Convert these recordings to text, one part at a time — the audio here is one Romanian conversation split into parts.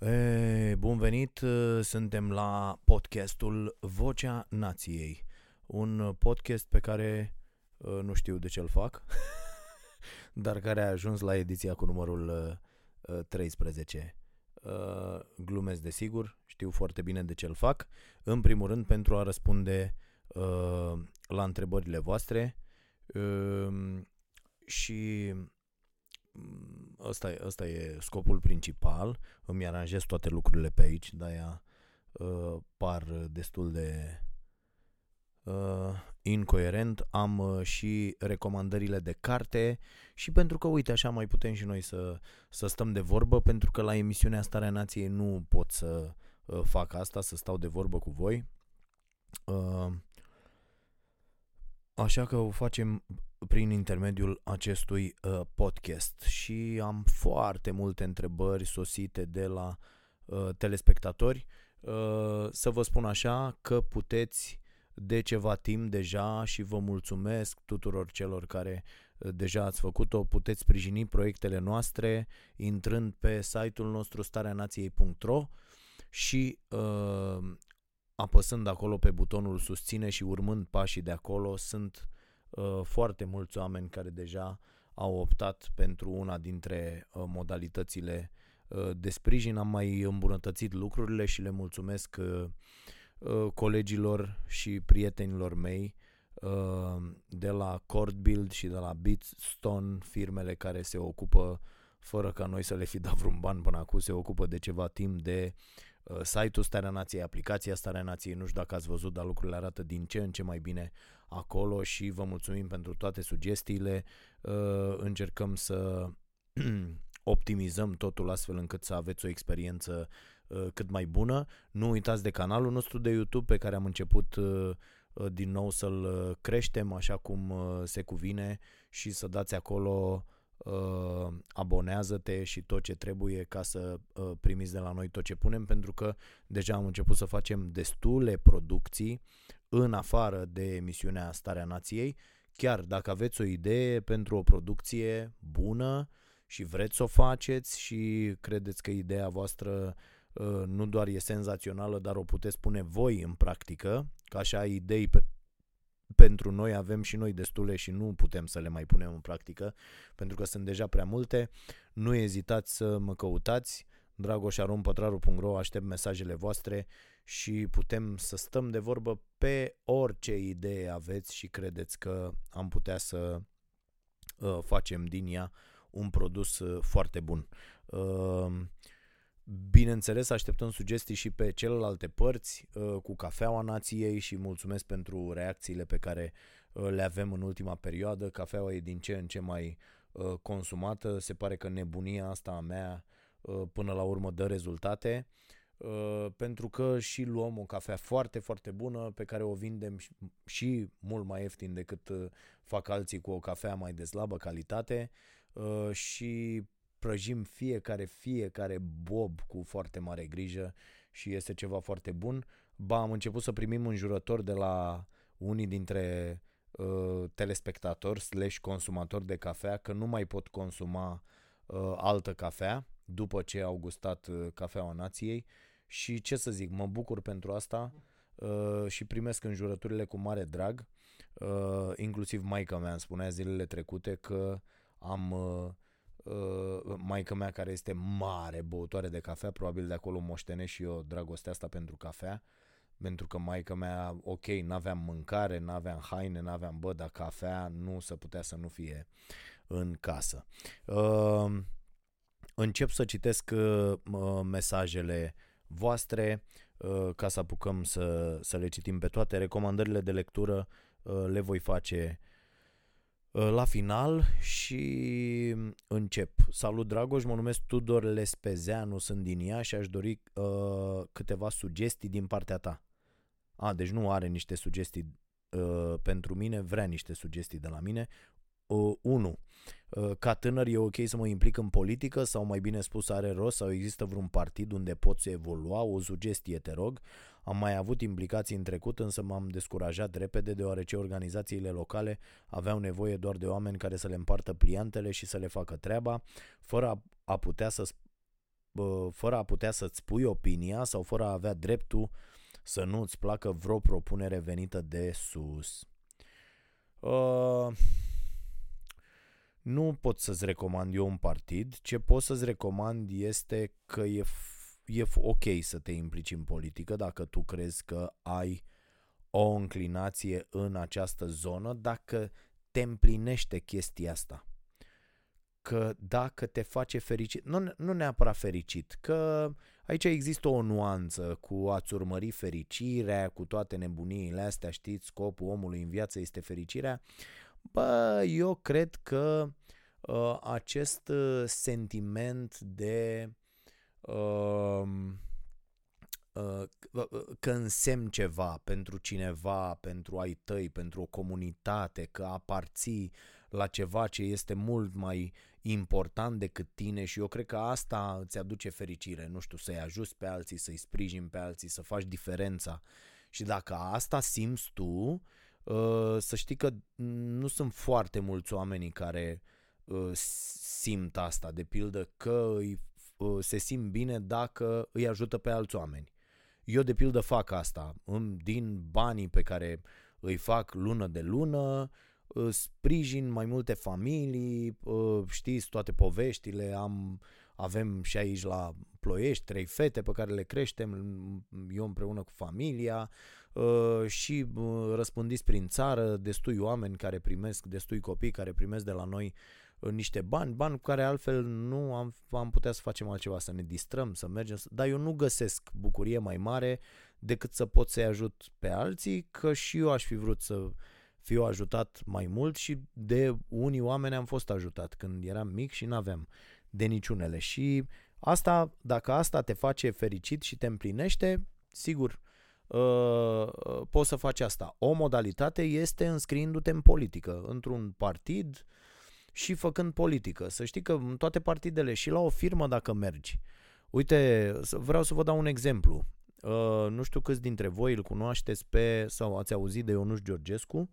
E, bun venit, suntem la podcastul Vocea Nației, un podcast pe care nu știu de ce îl fac, dar care a ajuns la ediția cu numărul 13. Glumesc desigur, știu foarte bine de ce îl fac, în primul rând pentru a răspunde la întrebările voastre și ăsta, ăsta e scopul principal, îmi aranjez toate lucrurile pe aici, de-aia uh, par destul de uh, incoerent. Am uh, și recomandările de carte și pentru că, uite, așa mai putem și noi să, să stăm de vorbă, pentru că la emisiunea Starea Nației nu pot să uh, fac asta, să stau de vorbă cu voi. Uh, Așa că o facem prin intermediul acestui uh, podcast și am foarte multe întrebări sosite de la uh, telespectatori. Uh, să vă spun așa că puteți de ceva timp deja și vă mulțumesc tuturor celor care uh, deja ați făcut-o, puteți sprijini proiectele noastre intrând pe site-ul nostru stareanației.ro și uh, apăsând acolo pe butonul susține și urmând pașii de acolo, sunt uh, foarte mulți oameni care deja au optat pentru una dintre uh, modalitățile uh, de sprijin. Am mai îmbunătățit lucrurile și le mulțumesc uh, uh, colegilor și prietenilor mei uh, de la Cordbuild și de la Bitstone, firmele care se ocupă fără ca noi să le fi dat vreun ban până acum, se ocupă de ceva timp de uh, Uh, site-ul Starea Nației, aplicația Starea Nației, nu știu dacă ați văzut, dar lucrurile arată din ce în ce mai bine acolo și vă mulțumim pentru toate sugestiile. Uh, încercăm să optimizăm totul astfel încât să aveți o experiență uh, cât mai bună. Nu uitați de canalul nostru de YouTube pe care am început din nou să-l creștem așa cum se cuvine și să dați acolo uh, abonează-te și tot ce trebuie ca să uh, primiți de la noi tot ce punem, pentru că deja am început să facem destule producții în afară de emisiunea Starea Nației. Chiar dacă aveți o idee pentru o producție bună și vreți să o faceți și credeți că ideea voastră uh, nu doar e senzațională, dar o puteți pune voi în practică, ca așa idei pe, pentru noi avem și noi destule și nu putem să le mai punem în practică pentru că sunt deja prea multe. Nu ezitați să mă căutați dragoșarumpătraru.ro aștept mesajele voastre și putem să stăm de vorbă pe orice idee aveți și credeți că am putea să uh, facem din ea un produs uh, foarte bun. Uh, Bineînțeles, așteptăm sugestii și pe celelalte părți uh, cu Cafeaua Nației și mulțumesc pentru reacțiile pe care uh, le avem în ultima perioadă. Cafeaua e din ce în ce mai uh, consumată. Se pare că nebunia asta a mea până la urmă dă rezultate pentru că și luăm o cafea foarte, foarte bună pe care o vindem și mult mai ieftin decât fac alții cu o cafea mai de slabă calitate și prăjim fiecare, fiecare bob cu foarte mare grijă și este ceva foarte bun. Ba, am început să primim înjurători de la unii dintre uh, telespectatori slash consumatori de cafea că nu mai pot consuma uh, altă cafea după ce au gustat uh, cafeaua nației și ce să zic, mă bucur pentru asta uh, și primesc înjurăturile cu mare drag. Uh, inclusiv maica mea îmi spunea zilele trecute că am uh, uh, maica mea care este mare băutoare de cafea, probabil de acolo moștenesc și eu dragostea asta pentru cafea, pentru că maica mea, ok, n-aveam mâncare, n-aveam haine, n-aveam bă, dar cafea nu se putea să nu fie în casă. Uh, încep să citesc uh, mesajele voastre uh, ca să apucăm să, să le citim pe toate. Recomandările de lectură uh, le voi face Uh, la final și încep. Salut Dragoș, mă numesc Tudor Lespezeanu, sunt din ea și aș dori uh, câteva sugestii din partea ta. A, deci nu are niște sugestii uh, pentru mine, vrea niște sugestii de la mine. 1. Uh, uh, ca tânăr e ok să mă implic în politică sau mai bine spus are rost sau există vreun partid unde pot să evolua? O sugestie te rog. Am mai avut implicații în trecut, însă m-am descurajat repede deoarece organizațiile locale aveau nevoie doar de oameni care să le împartă pliantele și să le facă treaba, fără a, a putea să fără a putea să-ți spui opinia sau fără a avea dreptul să nu-ți placă vreo propunere venită de sus. Uh, nu pot să-ți recomand eu un partid. Ce pot să-ți recomand este că e, e ok să te implici în politică dacă tu crezi că ai o înclinație în această zonă, dacă te împlinește chestia asta. Că dacă te face fericit, nu, nu neapărat fericit, că aici există o nuanță cu a-ți urmări fericirea, cu toate nebuniile astea, știți, scopul omului în viață este fericirea. Bă, eu cred că uh, acest uh, sentiment de uh, uh, că însemn ceva pentru cineva, pentru ai tăi, pentru o comunitate, că aparții la ceva ce este mult mai important decât tine și eu cred că asta îți aduce fericire, nu știu, să-i ajuți pe alții, să-i sprijin pe alții, să faci diferența. Și dacă asta simți tu, uh, să știi că nu sunt foarte mulți oameni care uh, simt asta, de pildă că îi, uh, se simt bine dacă îi ajută pe alți oameni. Eu de pildă fac asta, din banii pe care îi fac lună de lună, sprijin mai multe familii, știți toate poveștile, am, avem și aici la Ploiești trei fete pe care le creștem, eu împreună cu familia și răspândiți prin țară destui oameni care primesc, destui copii care primesc de la noi niște bani, bani cu care altfel nu am, am putea să facem altceva, să ne distrăm, să mergem, dar eu nu găsesc bucurie mai mare decât să pot să-i ajut pe alții, că și eu aș fi vrut să fiu ajutat mai mult și de unii oameni am fost ajutat când eram mic și n-aveam de niciunele. Și asta, dacă asta te face fericit și te împlinește, sigur, uh, poți să faci asta. O modalitate este înscriindu-te în politică, într-un partid și făcând politică. Să știi că în toate partidele și la o firmă dacă mergi. Uite, vreau să vă dau un exemplu. Uh, nu știu câți dintre voi îl cunoașteți pe, sau ați auzit de Ionuș Georgescu,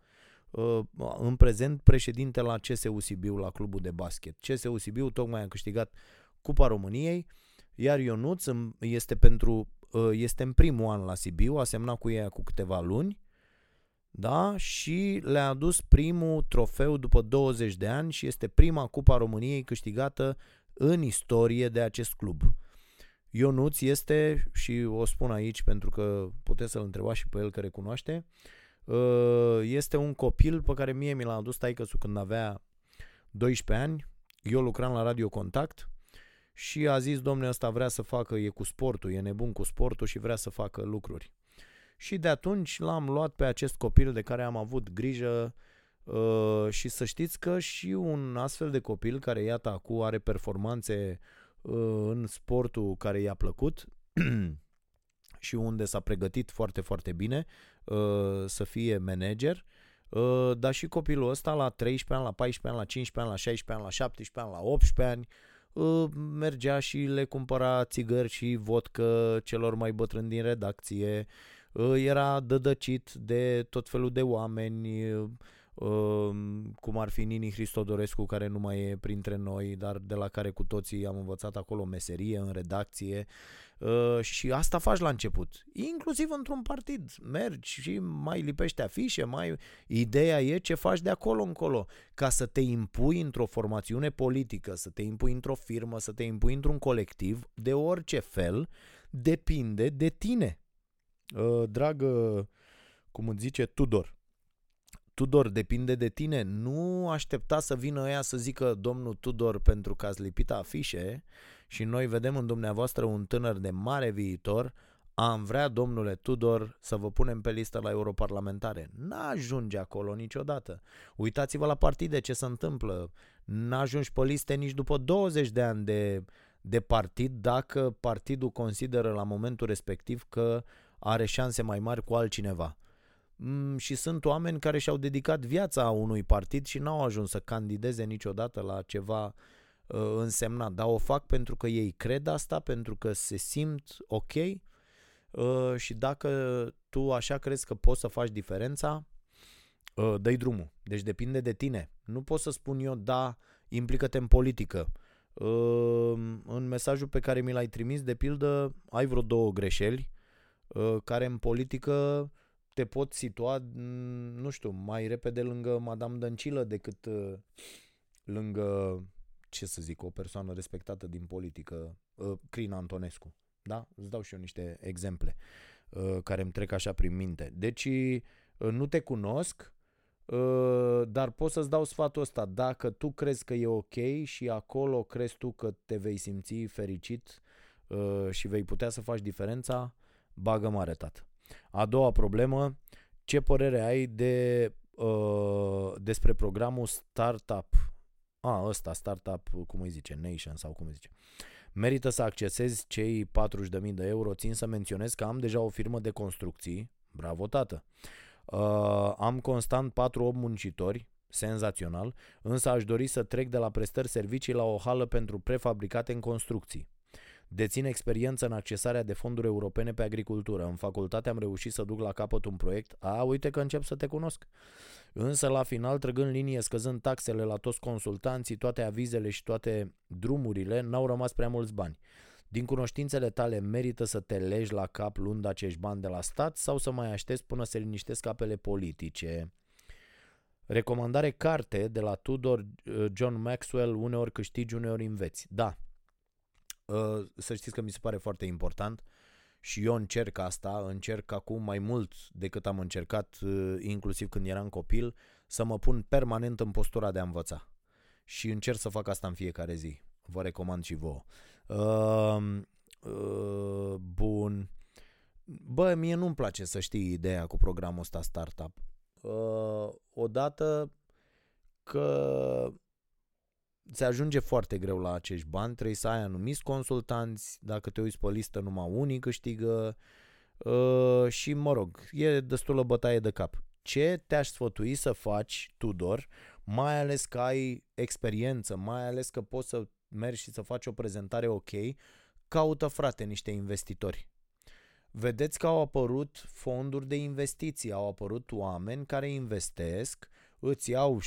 Uh, în prezent președinte la CSU Sibiu, la clubul de basket. CSU Sibiu tocmai a câștigat Cupa României, iar Ionuț este, pentru, uh, este în primul an la Sibiu, a semnat cu ei cu câteva luni, da? și le-a adus primul trofeu după 20 de ani și este prima Cupa României câștigată în istorie de acest club. Ionuț este, și o spun aici pentru că puteți să-l întrebați și pe el că recunoaște, uh, Uh, este un copil pe care mie mi l-a adus taică când avea 12 ani. Eu lucram la Radio Contact și a zis, domnule, ăsta vrea să facă, e cu sportul, e nebun cu sportul și vrea să facă lucruri. Și de atunci l-am luat pe acest copil de care am avut grijă uh, și să știți că și un astfel de copil care, iată, acum are performanțe uh, în sportul care i-a plăcut, și unde s-a pregătit foarte, foarte bine uh, să fie manager, uh, dar și copilul ăsta la 13 ani, la 14 ani, la 15 ani, la 16 ani, la 17 ani, la 18 ani, uh, mergea și le cumpăra țigări și vodcă celor mai bătrâni din redacție, uh, era dădăcit de tot felul de oameni, uh, cum ar fi Nini Hristodorescu, care nu mai e printre noi, dar de la care cu toții am învățat acolo meserie în redacție. Uh, și asta faci la început, inclusiv într-un partid. Mergi și mai lipești afișe, mai... Ideea e ce faci de acolo încolo, ca să te impui într-o formațiune politică, să te impui într-o firmă, să te impui într-un colectiv, de orice fel, depinde de tine. Uh, dragă, cum îți zice, Tudor, Tudor, depinde de tine. Nu aștepta să vină ea să zică domnul Tudor pentru că ați lipit afișe și noi vedem în dumneavoastră un tânăr de mare viitor, am vrea, domnule Tudor, să vă punem pe listă la europarlamentare. N-ajunge acolo niciodată. Uitați-vă la partide ce se întâmplă. N-ajungi pe liste nici după 20 de ani de, de partid dacă partidul consideră la momentul respectiv că are șanse mai mari cu altcineva. Mm, și sunt oameni care și-au dedicat viața unui partid și n-au ajuns să candideze niciodată la ceva uh, însemnat, dar o fac pentru că ei cred asta, pentru că se simt ok uh, și dacă tu așa crezi că poți să faci diferența, uh, dă drumul. Deci depinde de tine. Nu pot să spun eu, da, implică-te în politică, în mesajul pe care mi l-ai trimis, de pildă, ai vreo două greșeli care în politică te pot situa, nu știu, mai repede lângă Madame Dăncilă decât lângă, ce să zic, o persoană respectată din politică, Crin Antonescu. Da? Îți dau și eu niște exemple care îmi trec așa prin minte. Deci, nu te cunosc, Uh, dar pot să-ți dau sfatul ăsta. Dacă tu crezi că e ok și acolo crezi tu că te vei simți fericit uh, și vei putea să faci diferența, bagă mare tată. A doua problemă, ce părere ai de uh, despre programul Startup? A, ăsta, Startup, cum îi zice, Nation sau cum îi zice. Merită să accesezi cei 40.000 de euro. Țin să menționez că am deja o firmă de construcții. Bravo, tată. Uh, am constant 4-8 muncitori, senzațional, însă aș dori să trec de la prestări servicii la o hală pentru prefabricate în construcții. Dețin experiență în accesarea de fonduri europene pe agricultură. În facultate am reușit să duc la capăt un proiect. A, uite că încep să te cunosc. Însă la final, trăgând linie, scăzând taxele la toți consultanții, toate avizele și toate drumurile, n-au rămas prea mulți bani. Din cunoștințele tale merită să te legi la cap luând acești bani de la stat sau să mai aștepți până se liniștesc apele politice? Recomandare carte de la Tudor uh, John Maxwell, uneori câștigi, uneori înveți. Da, uh, să știți că mi se pare foarte important și eu încerc asta, încerc acum mai mult decât am încercat uh, inclusiv când eram copil, să mă pun permanent în postura de a învăța. Și încerc să fac asta în fiecare zi. Vă recomand și vouă. Uh, uh, bun. Bă, mie nu-mi place să știi ideea cu programul ăsta startup. Uh, odată că se ajunge foarte greu la acești bani, trebuie să ai anumiți consultanți, dacă te uiți pe listă numai unii câștigă uh, și mă rog, e destulă bătaie de cap. Ce te-aș sfătui să faci, Tudor, mai ales că ai experiență, mai ales că poți să mergi și să faci o prezentare ok, caută frate niște investitori. Vedeți că au apărut fonduri de investiții, au apărut oameni care investesc, îți iau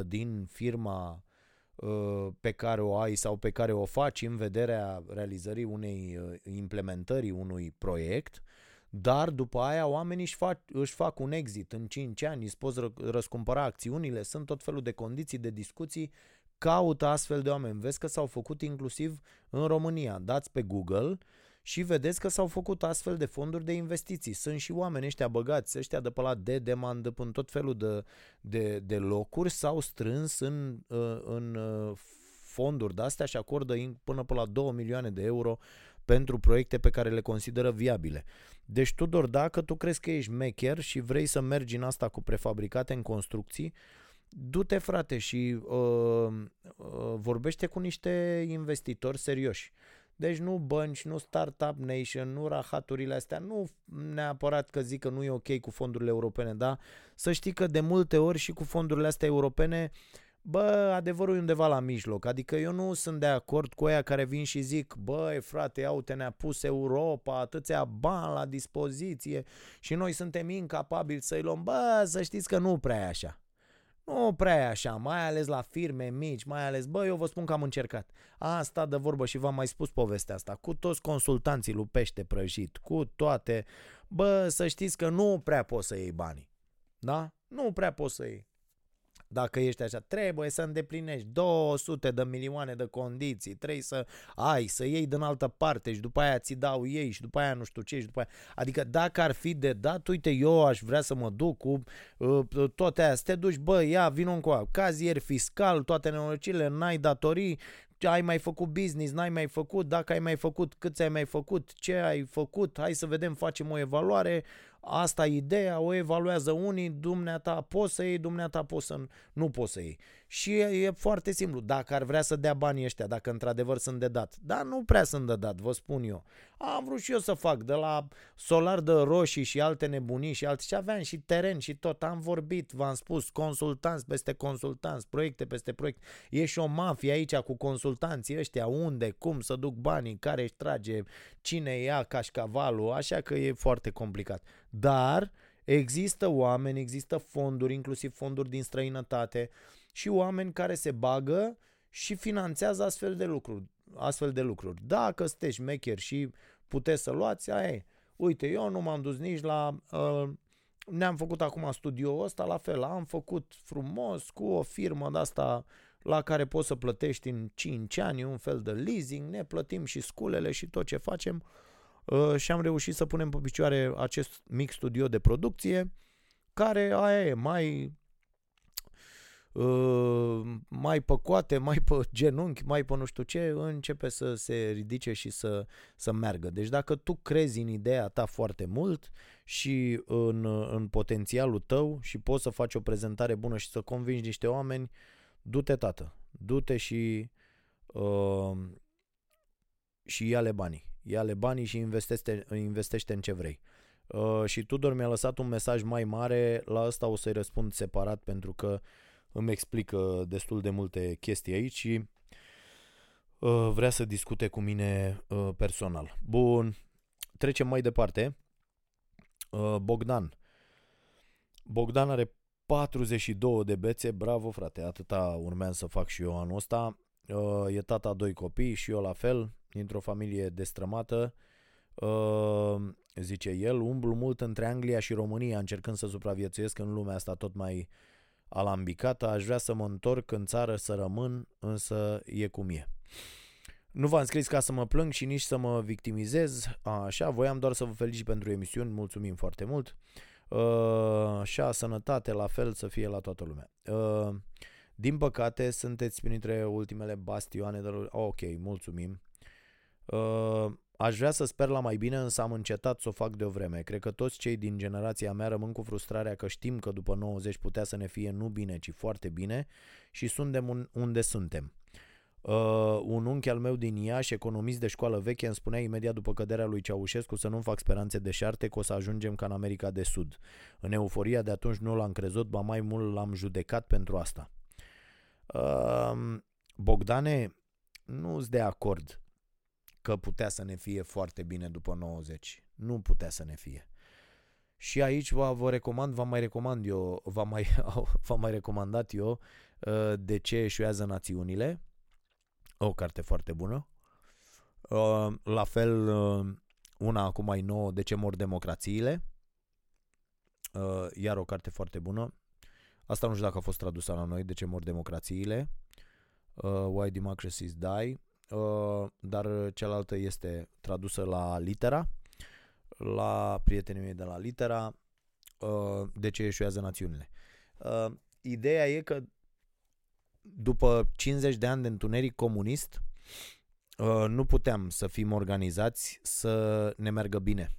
60% din firma uh, pe care o ai sau pe care o faci în vederea realizării unei uh, implementării unui proiect, dar după aia oamenii își fac, își fac un exit în 5 ani, îți poți răscumpăra acțiunile, sunt tot felul de condiții de discuții caută astfel de oameni. Vezi că s-au făcut inclusiv în România. Dați pe Google și vedeți că s-au făcut astfel de fonduri de investiții. Sunt și oameni ăștia băgați, ăștia de pe la de demand, până tot felul de, de, de locuri, s-au strâns în, uh, în uh, fonduri de astea și acordă până pe la 2 milioane de euro pentru proiecte pe care le consideră viabile. Deci, Tudor, dacă tu crezi că ești mecher și vrei să mergi în asta cu prefabricate în construcții, du-te frate și uh, uh, vorbește cu niște investitori serioși. Deci nu bănci, nu Startup Nation, nu rahaturile astea, nu neapărat că zic că nu e ok cu fondurile europene, da? Să știi că de multe ori și cu fondurile astea europene, bă, adevărul e undeva la mijloc. Adică eu nu sunt de acord cu aia care vin și zic, băi frate, iau te ne-a pus Europa, atâția bani la dispoziție și noi suntem incapabili să-i luăm. Bă, să știți că nu prea e așa. Nu prea e așa, mai ales la firme mici, mai ales, bă, eu vă spun că am încercat. Asta de vorbă și v-am mai spus povestea asta, cu toți consultanții lui pește prăjit, cu toate, bă, să știți că nu prea poți să iei banii. Da? Nu prea poți să iei dacă ești așa, trebuie să îndeplinești 200 de milioane de condiții, trebuie să ai, să iei din altă parte și după aia ți dau ei și după aia nu știu ce și după aia. Adică dacă ar fi de dat, uite, eu aș vrea să mă duc cu uh, toate astea, să te duci, bă, ia, vină încoa, cazier fiscal, toate nenorocirile, n-ai datorii, ai mai făcut business, n-ai mai făcut, dacă ai mai făcut, câți ai mai făcut, ce ai făcut, hai să vedem, facem o evaluare, Asta e ideea, o evaluează unii, dumneata poți să iei, dumneata poți să nu poți să iei. Și e, e foarte simplu, dacă ar vrea să dea banii ăștia, dacă într-adevăr sunt de dat. Dar nu prea sunt de dat, vă spun eu. Am vrut și eu să fac de la solar de roșii și alte nebunii și alte și aveam și teren și tot. Am vorbit, v-am spus, consultanți peste consultanți, proiecte peste proiecte. E și o mafie aici cu consultanții ăștia, unde, cum să duc banii, care își trage, cine ia cașcavalul, așa că e foarte complicat. Dar există oameni, există fonduri, inclusiv fonduri din străinătate și oameni care se bagă și finanțează astfel de lucruri. Astfel de lucruri. Dacă sunteți mecher și puteți să luați, aia e. Uite, eu nu m-am dus nici la... Uh, ne-am făcut acum studioul ăsta, la fel, am făcut frumos cu o firmă de asta la care poți să plătești în 5 ani un fel de leasing, ne plătim și sculele și tot ce facem uh, și am reușit să punem pe picioare acest mic studio de producție care aia e, mai uh, mai pe coate, mai pe genunchi, mai pe nu știu ce, începe să se ridice și să, să meargă. Deci dacă tu crezi în ideea ta foarte mult și în, în potențialul tău și poți să faci o prezentare bună și să convingi niște oameni, du-te tată, du-te și uh, și ia-le banii. Ia-le banii și investește, investește în ce vrei. Uh, și Tudor mi-a lăsat un mesaj mai mare, la ăsta o să-i răspund separat pentru că îmi explică destul de multe chestii aici și uh, vrea să discute cu mine uh, personal. Bun, trecem mai departe. Uh, Bogdan. Bogdan are 42 de bețe, bravo frate, atâta urmeam să fac și eu anul ăsta. Uh, e tata a doi copii și eu la fel, dintr-o familie destrămată. Uh, zice el, umblu mult între Anglia și România încercând să supraviețuiesc în lumea asta tot mai alambicată. Aș vrea să mă întorc în țară să rămân, însă e cum e. Nu v-am scris ca să mă plâng și nici să mă victimizez, așa, voiam doar să vă felicit pentru emisiuni, mulțumim foarte mult. Uh, așa, sănătate, la fel să fie la toată lumea. Uh, din păcate, sunteți printre ultimele bastioane de... Ok, mulțumim. Uh, Aș vrea să sper la mai bine, însă am încetat să o fac de o vreme. Cred că toți cei din generația mea rămân cu frustrarea că știm că după 90 putea să ne fie nu bine, ci foarte bine și suntem unde suntem. Uh, un unchi al meu din Iași, economist de școală veche, îmi spunea imediat după căderea lui Ceaușescu să nu fac speranțe deșarte că o să ajungem ca în America de Sud. În euforia de atunci nu l-am crezut, ba mai mult l-am judecat pentru asta. Uh, Bogdane, nu-s de acord că putea să ne fie foarte bine după 90. Nu putea să ne fie. Și aici vă, vă recomand, v-am mai recomand eu, v-am mai, v-am mai recomandat eu uh, de ce eșuează națiunile. O carte foarte bună. Uh, la fel, uh, una acum mai nouă, De ce mor democrațiile. Iar o carte foarte bună. Asta nu știu dacă a fost tradusă la noi, De ce mor democrațiile. Why Democracies Die Uh, dar cealaltă este tradusă la litera, la prietenii mei de la litera, uh, de ce eșuează națiunile. Uh, ideea e că după 50 de ani de întuneric comunist, nu puteam să fim organizați să ne meargă bine.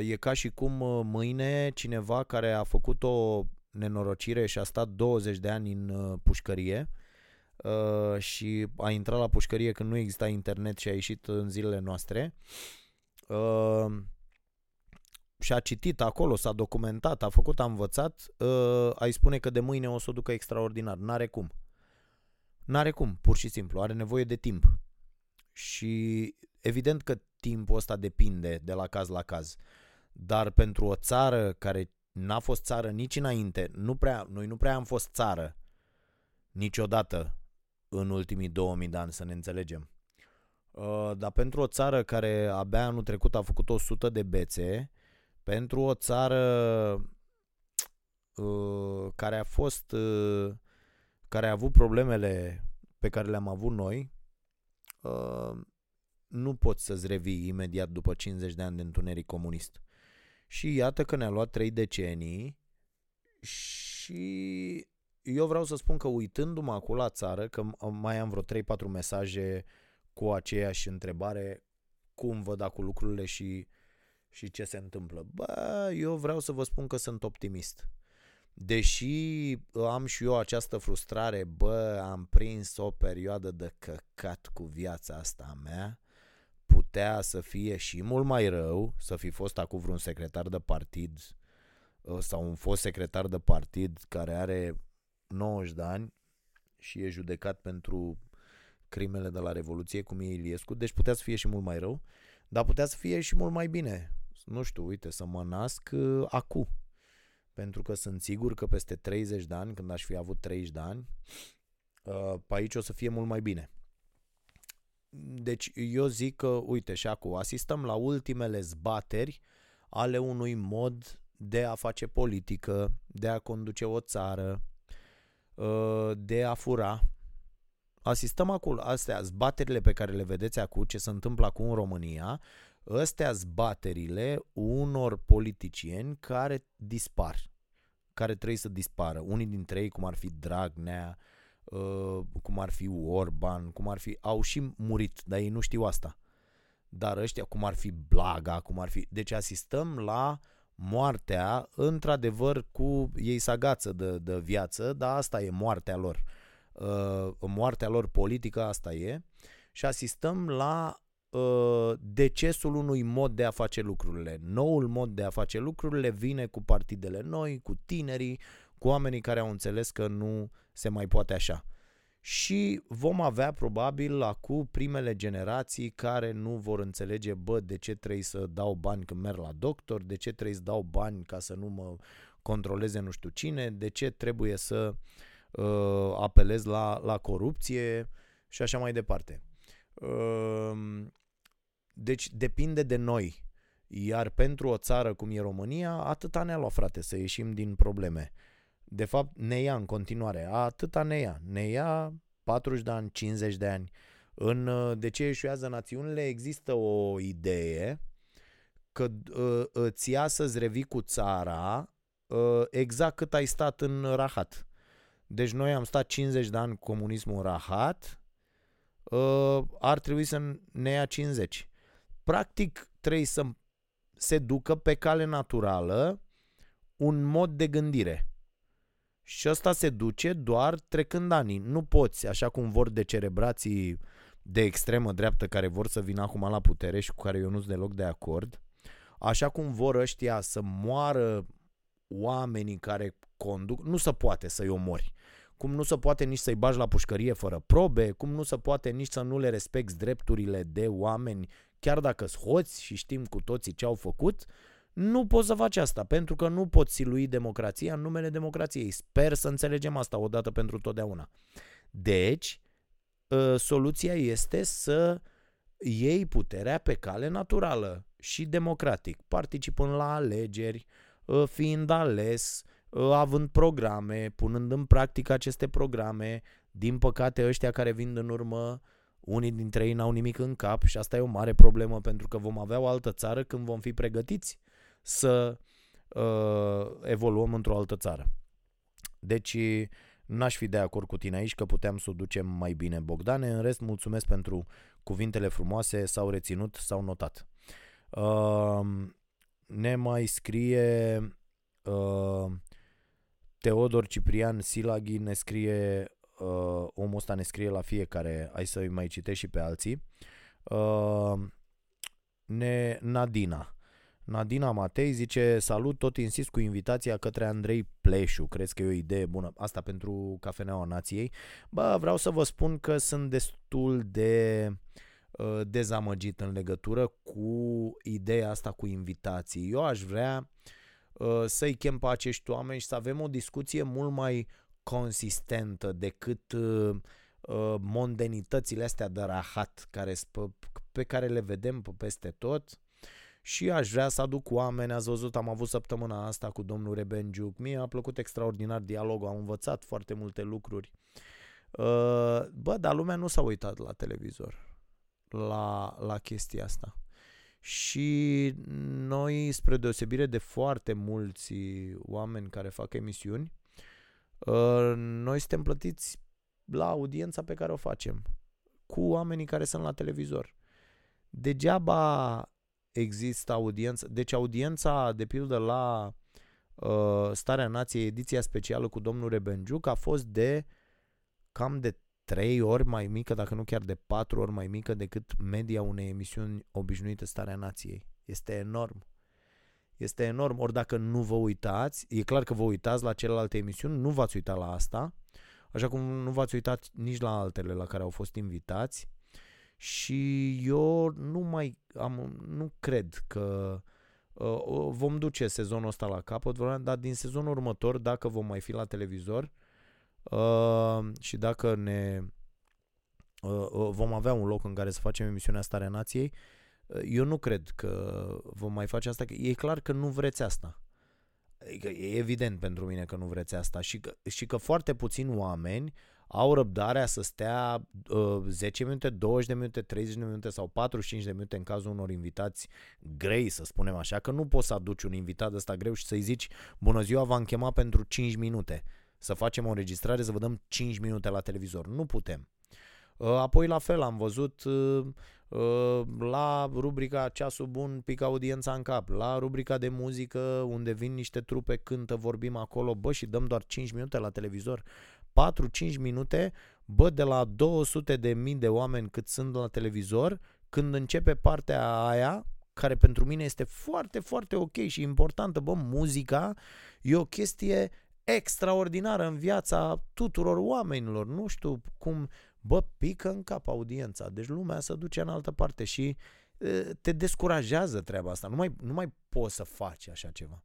E ca și cum mâine cineva care a făcut o nenorocire și a stat 20 de ani în pușcărie uh, și a intrat la pușcărie când nu exista internet și a ieșit în zilele noastre. Uh, și a citit acolo, s-a documentat, a făcut, a învățat, uh, ai spune că de mâine o să o ducă extraordinar. N-are cum. N-are cum, pur și simplu. Are nevoie de timp. Și evident că timpul ăsta depinde de la caz la caz. Dar pentru o țară care n-a fost țară nici înainte, nu prea, noi nu prea am fost țară niciodată în ultimii 2000 de ani, să ne înțelegem. Uh, dar pentru o țară care abia anul trecut a făcut 100 de bețe, pentru o țară uh, care a fost uh, care a avut problemele pe care le-am avut noi, nu poți să-ți revii imediat după 50 de ani de întuneric comunist. Și iată că ne-a luat 3 decenii și eu vreau să spun că uitându-mă acolo la țară, că mai am vreo 3-4 mesaje cu aceeași întrebare, cum văd acum lucrurile și, și ce se întâmplă. Bă, eu vreau să vă spun că sunt optimist. Deși am și eu această frustrare, bă, am prins o perioadă de căcat cu viața asta a mea, putea să fie și mult mai rău, să fi fost acum vreun secretar de partid sau un fost secretar de partid care are 90 de ani și e judecat pentru crimele de la Revoluție, cum e Iliescu, deci putea să fie și mult mai rău, dar putea să fie și mult mai bine. Nu știu, uite, să mă nasc uh, acu. Pentru că sunt sigur că peste 30 de ani, când aș fi avut 30 de ani, uh, pe aici o să fie mult mai bine. Deci eu zic că, uite, și acum asistăm la ultimele zbateri ale unui mod de a face politică, de a conduce o țară, uh, de a fura. Asistăm acolo, astea, zbaterile pe care le vedeți acum, ce se întâmplă acum în România, astea zbaterile unor politicieni care dispar, care trebuie să dispară. Unii dintre ei, cum ar fi Dragnea, uh, cum ar fi Orban, cum ar fi, au și murit, dar ei nu știu asta. Dar ăștia, cum ar fi Blaga, cum ar fi... Deci asistăm la moartea, într-adevăr, cu ei sagață de, de viață, dar asta e moartea lor. Uh, moartea lor politică, asta e. Și asistăm la uh, decesul unui mod de a face lucrurile. Noul mod de a face lucrurile vine cu partidele noi, cu tinerii, cu oamenii care au înțeles că nu se mai poate așa. Și vom avea probabil acum primele generații care nu vor înțelege, bă, de ce trebuie să dau bani când merg la doctor, de ce trebuie să dau bani ca să nu mă controleze nu știu cine, de ce trebuie să uh, apelez la, la corupție și așa mai departe. Uh, deci depinde de noi. Iar pentru o țară cum e România, atâta ne-a luat, frate, să ieșim din probleme. De fapt, ne ia în continuare. Atâta ne ia. Ne ia 40 de ani, 50 de ani. În uh, De ce eșuează națiunile există o idee că uh, îți ia să-ți revii cu țara uh, exact cât ai stat în rahat. Deci noi am stat 50 de ani cu comunismul în rahat, ar trebui să ne ia 50 practic trebuie să se ducă pe cale naturală un mod de gândire. Și ăsta se duce doar trecând anii. Nu poți, așa cum vor de cerebrații de extremă dreaptă care vor să vină acum la putere și cu care eu nu sunt deloc de acord, așa cum vor ăștia să moară oamenii care conduc, nu se poate să-i omori. Cum nu se poate nici să-i bagi la pușcărie fără probe, cum nu se poate nici să nu le respecti drepturile de oameni chiar dacă sunt hoți și știm cu toții ce au făcut, nu poți să faci asta, pentru că nu poți silui democrația în numele democrației. Sper să înțelegem asta odată pentru totdeauna. Deci, ă, soluția este să iei puterea pe cale naturală și democratic, participând la alegeri, ă, fiind ales, ă, având programe, punând în practică aceste programe. Din păcate, ăștia care vin în urmă unii dintre ei n-au nimic în cap și asta e o mare problemă pentru că vom avea o altă țară când vom fi pregătiți să uh, evoluăm într-o altă țară. Deci n-aș fi de acord cu tine aici că puteam să o ducem mai bine, Bogdane. În rest, mulțumesc pentru cuvintele frumoase, s-au reținut, s-au notat. Uh, ne mai scrie uh, Teodor Ciprian Silaghi, ne scrie uh, omul ăsta ne scrie la fiecare, hai să-i mai citești și pe alții. Uh, ne, Nadina. Nadina Matei zice, salut, tot insist cu invitația către Andrei Pleșu. Crezi că e o idee bună? Asta pentru Cafeneaua Nației. Bă, vreau să vă spun că sunt destul de uh, dezamăgit în legătură cu ideea asta cu invitații. Eu aș vrea uh, să-i chem pe acești oameni și să avem o discuție mult mai consistentă decât uh, uh, mondenitățile astea de rahat care, pe care le vedem pe peste tot și aș vrea să aduc oameni, ați văzut, am avut săptămâna asta cu domnul Rebenjuc, mie a plăcut extraordinar dialogul, am învățat foarte multe lucruri. Uh, bă, dar lumea nu s-a uitat la televizor la, la chestia asta. Și noi, spre deosebire de foarte mulți oameni care fac emisiuni, Uh, noi suntem plătiți la audiența pe care o facem cu oamenii care sunt la televizor. Degeaba există audiență. Deci audiența, de pildă, la uh, Starea Nației, ediția specială cu domnul Rebenjuc, a fost de cam de trei ori mai mică, dacă nu chiar de patru ori mai mică decât media unei emisiuni obișnuite Starea Nației. Este enorm. Este enorm. Ori dacă nu vă uitați, e clar că vă uitați la celelalte emisiuni, nu v-ați uitat la asta, așa cum nu v-ați uitat nici la altele la care au fost invitați. Și eu nu mai am, nu cred că uh, vom duce sezonul ăsta la capăt, dar din sezonul următor, dacă vom mai fi la televizor, uh, și dacă ne uh, uh, vom avea un loc în care să facem emisiunea Starea Nației, uh, eu nu cred că vom mai face asta, că e clar că nu vreți asta. Adică e evident pentru mine că nu vreți asta și că, și că foarte puțini oameni au răbdarea să stea uh, 10 minute, 20 de minute, 30 de minute sau 45 de minute în cazul unor invitați grei, să spunem așa, că nu poți să aduci un invitat ăsta greu și să-i zici bună ziua, v-am chemat pentru 5 minute să facem o înregistrare, să vă dăm 5 minute la televizor. Nu putem. Uh, apoi la fel am văzut uh, uh, la rubrica Ceasul Bun pică audiența în cap, la rubrica de muzică unde vin niște trupe, cântă, vorbim acolo, bă, și dăm doar 5 minute la televizor. 4-5 minute, bă, de la 200 de mii de oameni cât sunt la televizor, când începe partea aia, care pentru mine este foarte, foarte ok și importantă, bă, muzica e o chestie extraordinară în viața tuturor oamenilor. Nu știu cum, bă, pică în cap audiența, deci lumea se duce în altă parte și te descurajează treaba asta. Nu mai, nu mai poți să faci așa ceva.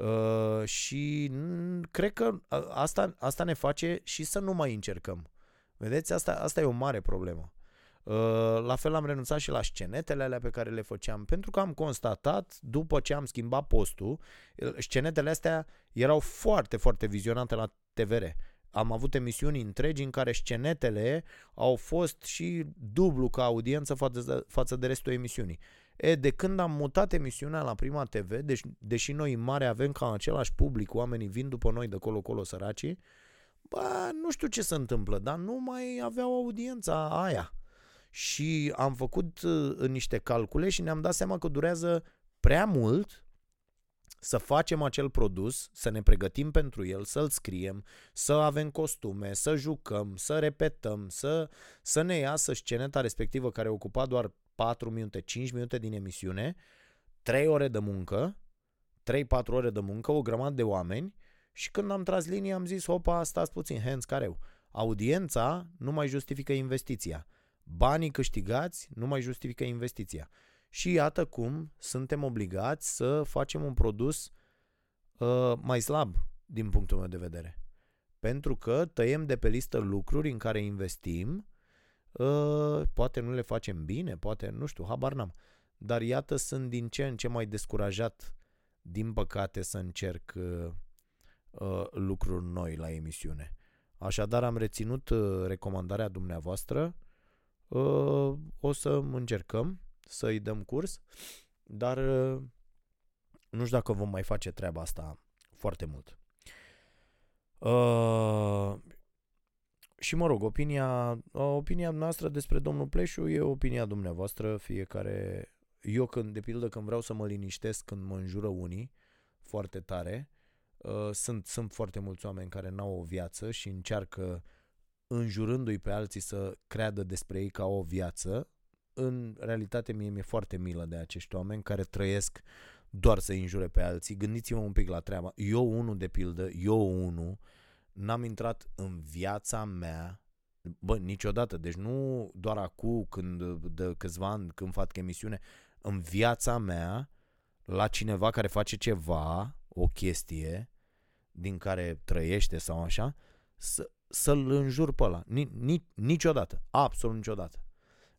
Uh, și cred că asta, asta ne face și să nu mai încercăm. Vedeți, asta, asta e o mare problemă. Uh, la fel am renunțat și la scenetele alea pe care le făceam, pentru că am constatat, după ce am schimbat postul, uh, scenetele astea erau foarte, foarte vizionate la TVR. Am avut emisiuni întregi în care scenetele au fost și dublu ca audiență față de, față de restul emisiunii. E, de când am mutat emisiunea la Prima TV, deci, deși noi în mare avem ca același public, oamenii vin după noi de colo-colo săracii, bă, nu știu ce se întâmplă, dar nu mai aveau audiența aia. Și am făcut uh, niște calcule și ne-am dat seama că durează prea mult să facem acel produs, să ne pregătim pentru el, să-l scriem, să avem costume, să jucăm, să repetăm, să, să ne iasă sceneta respectivă care ocupa doar 4 minute, 5 minute din emisiune, 3 ore de muncă, 3-4 ore de muncă, o grămadă de oameni și când am tras linia am zis, opa, stați puțin, hands careu. Audiența nu mai justifică investiția. Banii câștigați nu mai justifică investiția. Și iată cum suntem obligați să facem un produs uh, mai slab din punctul meu de vedere. Pentru că tăiem de pe listă lucruri în care investim Uh, poate nu le facem bine, poate, nu știu, habar n-am. Dar iată, sunt din ce în ce mai descurajat, din păcate, să încerc uh, uh, lucruri noi la emisiune. Așadar, am reținut uh, recomandarea dumneavoastră. Uh, o să încercăm să-i dăm curs, dar uh, nu știu dacă vom mai face treaba asta foarte mult. Uh, și mă rog, opinia, opinia noastră despre domnul Pleșu e opinia dumneavoastră, fiecare... Eu când, de pildă, când vreau să mă liniștesc când mă înjură unii foarte tare, uh, sunt, sunt foarte mulți oameni care n-au o viață și încearcă înjurându-i pe alții să creadă despre ei ca o viață. În realitate mie mi-e foarte milă de acești oameni care trăiesc doar să înjure pe alții. Gândiți-vă un pic la treaba. Eu unul de pildă, eu unul, n-am intrat în viața mea Bă, niciodată, deci nu doar acum când de câțiva ani când fac emisiune, în viața mea la cineva care face ceva, o chestie din care trăiește sau așa, să, să-l înjur pe ăla. Ni, ni, niciodată, absolut niciodată.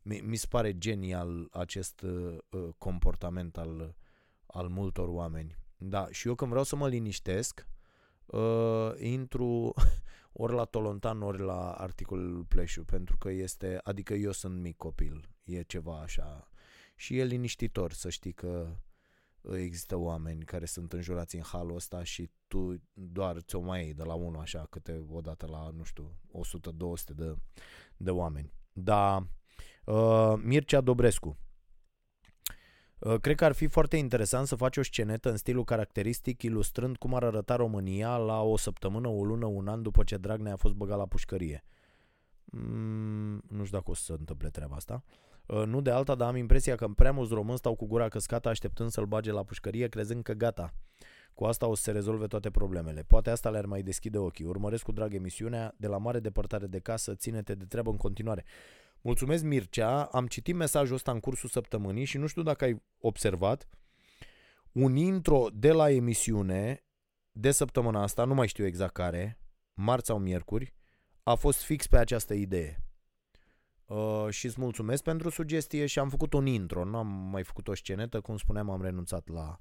Mi, mi se pare genial acest uh, uh, comportament al, al multor oameni. Da, și eu când vreau să mă liniștesc, uh, intru ori la Tolontan, ori la articolul Pleșu, pentru că este, adică eu sunt mic copil, e ceva așa. Și e liniștitor să știi că există oameni care sunt înjurați în halul ăsta și tu doar ți-o mai iei de la unul așa câte odată la, nu știu, 100-200 de, de oameni. Da, uh, Mircea Dobrescu Uh, cred că ar fi foarte interesant să faci o scenetă în stilul caracteristic, ilustrând cum ar arăta România la o săptămână, o lună, un an după ce Dragnea a fost băgat la pușcărie. Mm, nu știu dacă o să se întâmple treaba asta. Uh, nu de alta, dar am impresia că prea mulți români stau cu gura căscată așteptând să-l bage la pușcărie, crezând că gata. Cu asta o să se rezolve toate problemele. Poate asta le-ar mai deschide ochii. Urmăresc cu drag emisiunea, de la mare depărtare de casă, ține-te de treabă în continuare. Mulțumesc, Mircea. Am citit mesajul ăsta în cursul săptămânii și nu știu dacă ai observat. Un intro de la emisiune de săptămâna asta, nu mai știu exact care, marți sau miercuri, a fost fix pe această idee. Uh, și îți mulțumesc pentru sugestie și am făcut un intro, nu am mai făcut o scenetă, cum spuneam, am renunțat la,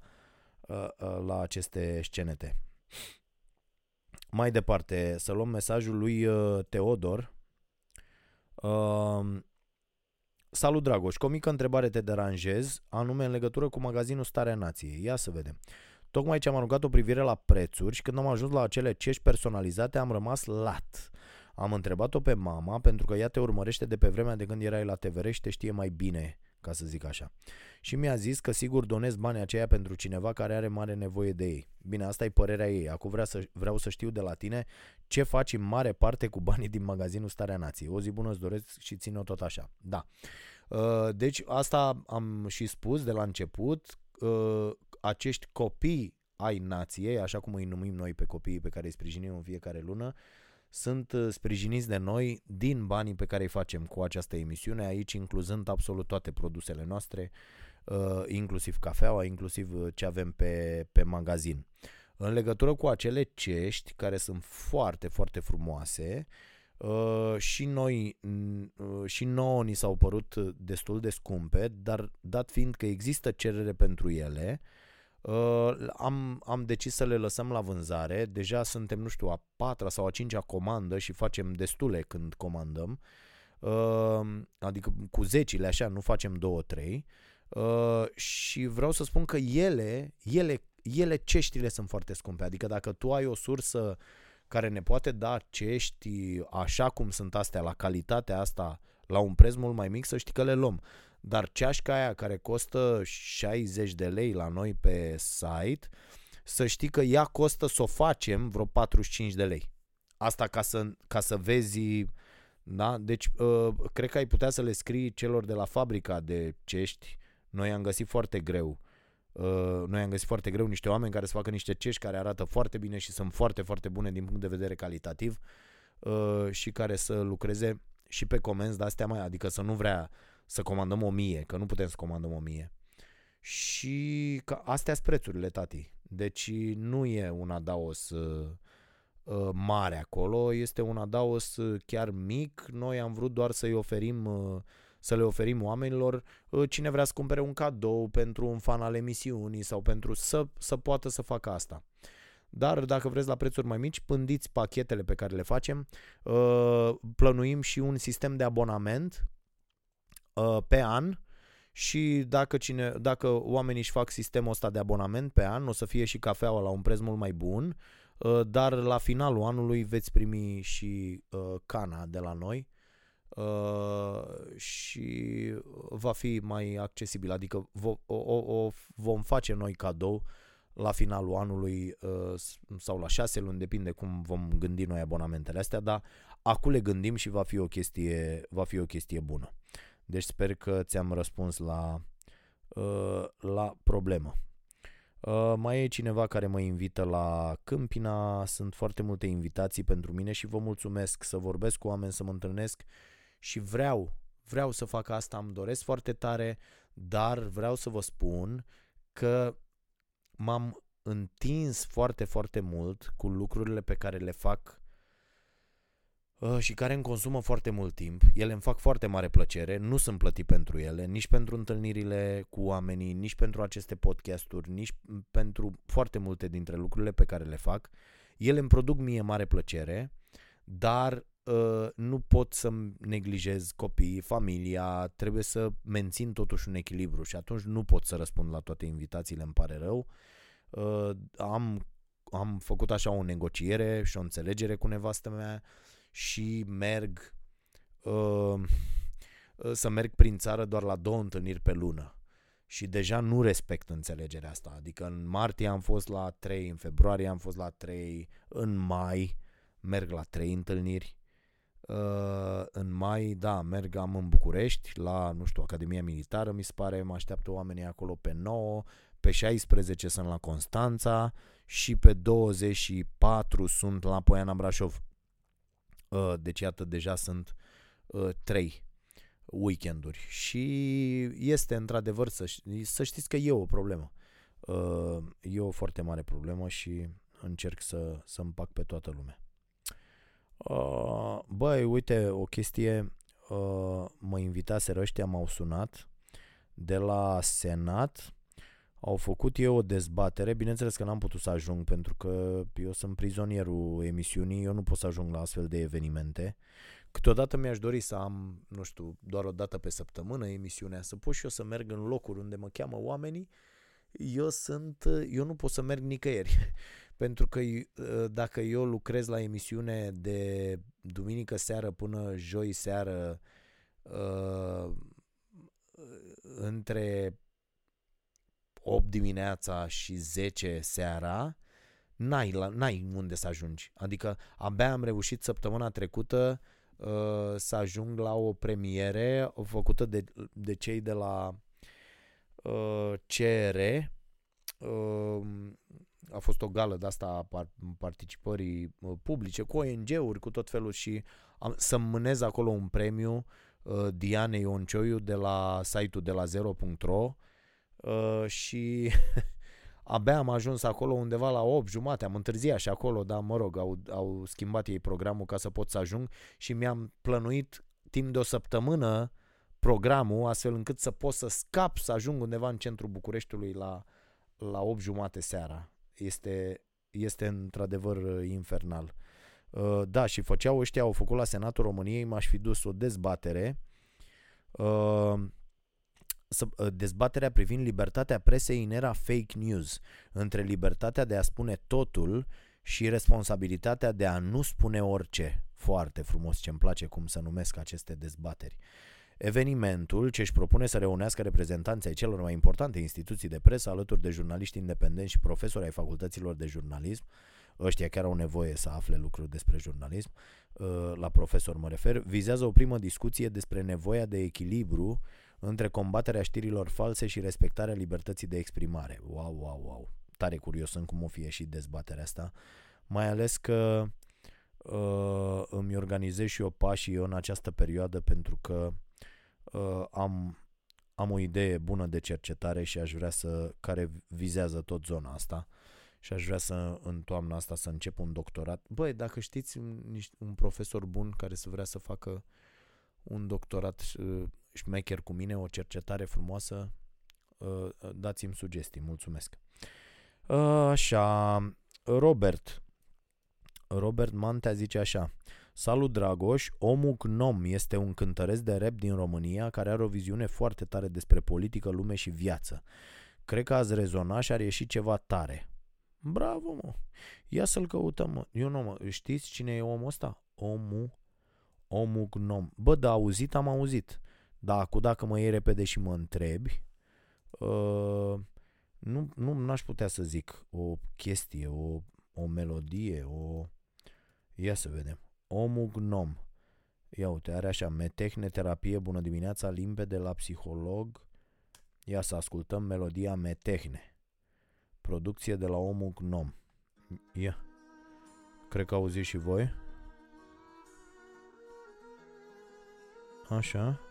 uh, uh, la aceste scenete. Mai departe, să luăm mesajul lui uh, Teodor. Uh, Salut Dragoș, cu o mică întrebare te deranjez, anume în legătură cu magazinul Starea Nației. Ia să vedem. Tocmai ce am aruncat o privire la prețuri și când am ajuns la acele cești personalizate am rămas lat. Am întrebat-o pe mama pentru că ea te urmărește de pe vremea de când erai la TVR și te știe mai bine, ca să zic așa. Și mi-a zis că sigur donez banii aceia pentru cineva care are mare nevoie de ei. Bine, asta e părerea ei. Acum vrea să, vreau să știu de la tine ce faci în mare parte cu banii din magazinul Starea Nației. O zi bună îți doresc și ține-o tot așa. Da. Uh, deci asta am și spus de la început. Uh, acești copii ai nației, așa cum îi numim noi pe copiii pe care îi sprijinim în fiecare lună, sunt uh, sprijiniți de noi din banii pe care îi facem cu această emisiune, aici incluzând absolut toate produsele noastre, uh, inclusiv cafeaua, inclusiv uh, ce avem pe, pe magazin. În legătură cu acele cești, care sunt foarte, foarte frumoase, și noi și nouă ni s-au părut destul de scumpe, dar dat fiind că există cerere pentru ele, Uh, am, am decis să le lăsăm la vânzare. Deja suntem, nu știu, a patra sau a cincea comandă și facem destule când comandăm. Uh, adică cu zecile așa, nu facem două, trei. Uh, și vreau să spun că ele, ele, ele ceștile sunt foarte scumpe. Adică dacă tu ai o sursă care ne poate da cești așa cum sunt astea, la calitatea asta, la un preț mult mai mic, să știi că le luăm. Dar ceașca aia care costă 60 de lei la noi pe site, să știi că ea costă să o facem vreo 45 de lei. Asta ca să, ca să vezi, da? Deci, uh, cred că ai putea să le scrii celor de la fabrica de cești. Noi am găsit foarte greu. Uh, noi am găsit foarte greu niște oameni care să facă niște cești care arată foarte bine și sunt foarte, foarte bune din punct de vedere calitativ uh, și care să lucreze și pe comenzi de astea mai, adică să nu vrea să comandăm o mie, că nu putem să comandăm o mie. Și că astea sunt prețurile, tati. Deci nu e un adaos uh, uh, mare acolo, este un adaos uh, chiar mic. Noi am vrut doar să-i oferim uh, să le oferim oamenilor uh, cine vrea să cumpere un cadou pentru un fan al emisiunii sau pentru să, să poată să facă asta. Dar dacă vreți la prețuri mai mici, pândiți pachetele pe care le facem. Uh, plănuim și un sistem de abonament uh, pe an și dacă, cine, dacă oamenii își fac sistemul ăsta de abonament pe an, o să fie și cafeaua la un preț mult mai bun, uh, dar la finalul anului veți primi și uh, cana de la noi uh, și va fi mai accesibil, adică vo, o, o, o vom face noi cadou la finalul anului uh, sau la șase luni, depinde cum vom gândi noi abonamentele astea, dar acum le gândim și va fi o chestie, va fi o chestie bună. Deci sper că ți-am răspuns la, uh, la problemă. Uh, mai e cineva care mă invită la Câmpina, sunt foarte multe invitații pentru mine și vă mulțumesc să vorbesc cu oameni, să mă întâlnesc și vreau, vreau să fac asta, îmi doresc foarte tare, dar vreau să vă spun că m-am întins foarte, foarte mult cu lucrurile pe care le fac Uh, și care îmi consumă foarte mult timp. Ele îmi fac foarte mare plăcere, nu sunt plătit pentru ele, nici pentru întâlnirile cu oamenii, nici pentru aceste podcasturi, nici pentru foarte multe dintre lucrurile pe care le fac. Ele îmi produc mie mare plăcere, dar uh, nu pot să neglijez copiii, familia, trebuie să mențin totuși un echilibru și atunci nu pot să răspund la toate invitațiile, îmi pare rău. Uh, am, am făcut așa o negociere și o înțelegere cu nevastă mea și merg uh, să merg prin țară doar la două întâlniri pe lună. Și deja nu respect înțelegerea asta. Adică în martie am fost la 3, în februarie am fost la 3, în mai merg la 3 întâlniri. Uh, în mai, da, merg, am în București, la, nu știu, Academia Militară, mi se pare, mă așteaptă oamenii acolo pe 9, pe 16 sunt la Constanța și pe 24 sunt la Poiana Brașov. Uh, deci iată, deja sunt uh, trei weekenduri și este într-adevăr să, să știți că e o problemă. Uh, e o foarte mare problemă și încerc să, să împac pe toată lumea. Uh, băi, uite, o chestie, uh, mă invitaseră ăștia, m-au sunat de la Senat, au făcut eu o dezbatere, bineînțeles că n-am putut să ajung pentru că eu sunt prizonierul emisiunii, eu nu pot să ajung la astfel de evenimente. Câteodată mi-aș dori să am, nu știu, doar o dată pe săptămână emisiunea, să pot și eu să merg în locuri unde mă cheamă oamenii. Eu sunt, eu nu pot să merg nicăieri. pentru că dacă eu lucrez la emisiune de duminică seară până joi seară uh, între 8 dimineața și 10 seara, n-ai, la, n-ai unde să ajungi. Adică abia am reușit săptămâna trecută uh, să ajung la o premiere făcută de, de cei de la uh, CR. Uh, a fost o gală de asta a participării uh, publice cu ONG-uri, cu tot felul și am, să mânez acolo un premiu uh, Dianei Oncioiu de la site-ul de la zero.ro uh, și abia am ajuns acolo undeva la 8 jumate, am întârziat și acolo, dar mă rog, au, au schimbat ei programul ca să pot să ajung și mi-am plănuit timp de o săptămână programul astfel încât să pot să scap, să ajung undeva în centrul Bucureștiului la, la 8 jumate seara. Este, este într-adevăr infernal. Uh, da, și făceau ăștia, au făcut la Senatul României, m-aș fi dus o dezbatere uh, Ă, dezbaterea privind libertatea presei în era fake news, între libertatea de a spune totul și responsabilitatea de a nu spune orice. Foarte frumos ce îmi place cum să numesc aceste dezbateri. Evenimentul, ce își propune să reunească reprezentanții ai celor mai importante instituții de presă alături de jurnaliști independenți și profesori ai facultăților de jurnalism, ăștia chiar au nevoie să afle lucruri despre jurnalism, ă, la profesor mă refer, vizează o primă discuție despre nevoia de echilibru între combaterea știrilor false și respectarea libertății de exprimare. Wow, wow, wow. Tare curios sunt cum o fi ieșit dezbaterea asta. Mai ales că uh, îmi organizez și eu pașii eu în această perioadă pentru că uh, am, am o idee bună de cercetare și aș vrea să, care vizează tot zona asta și aș vrea să în toamna asta să încep un doctorat. Băi, dacă știți un, un profesor bun care să vrea să facă un doctorat uh, șmecher cu mine, o cercetare frumoasă, uh, dați-mi sugestii, mulțumesc. Uh, așa, Robert. Robert Mantea zice așa. Salut Dragoș, Omul Gnom este un cântăresc de rap din România care are o viziune foarte tare despre politică, lume și viață. Cred că ați rezona și ar ieși ceva tare. Bravo, mă! Ia să-l căutăm, mă. Eu nu, mă. Știți cine e omul ăsta? Omul, omul Gnom. Bă, da, auzit, am auzit. Dar cu dacă mă iei repede și mă întrebi, uh, nu, nu aș putea să zic o chestie, o, o melodie, o... Ia să vedem. Omul gnom. Ia uite, are așa, metehne, terapie, bună dimineața, limpede la psiholog. Ia să ascultăm melodia Metehne. Producție de la Omul Gnom. Ia. Cred că auziți și voi. Așa.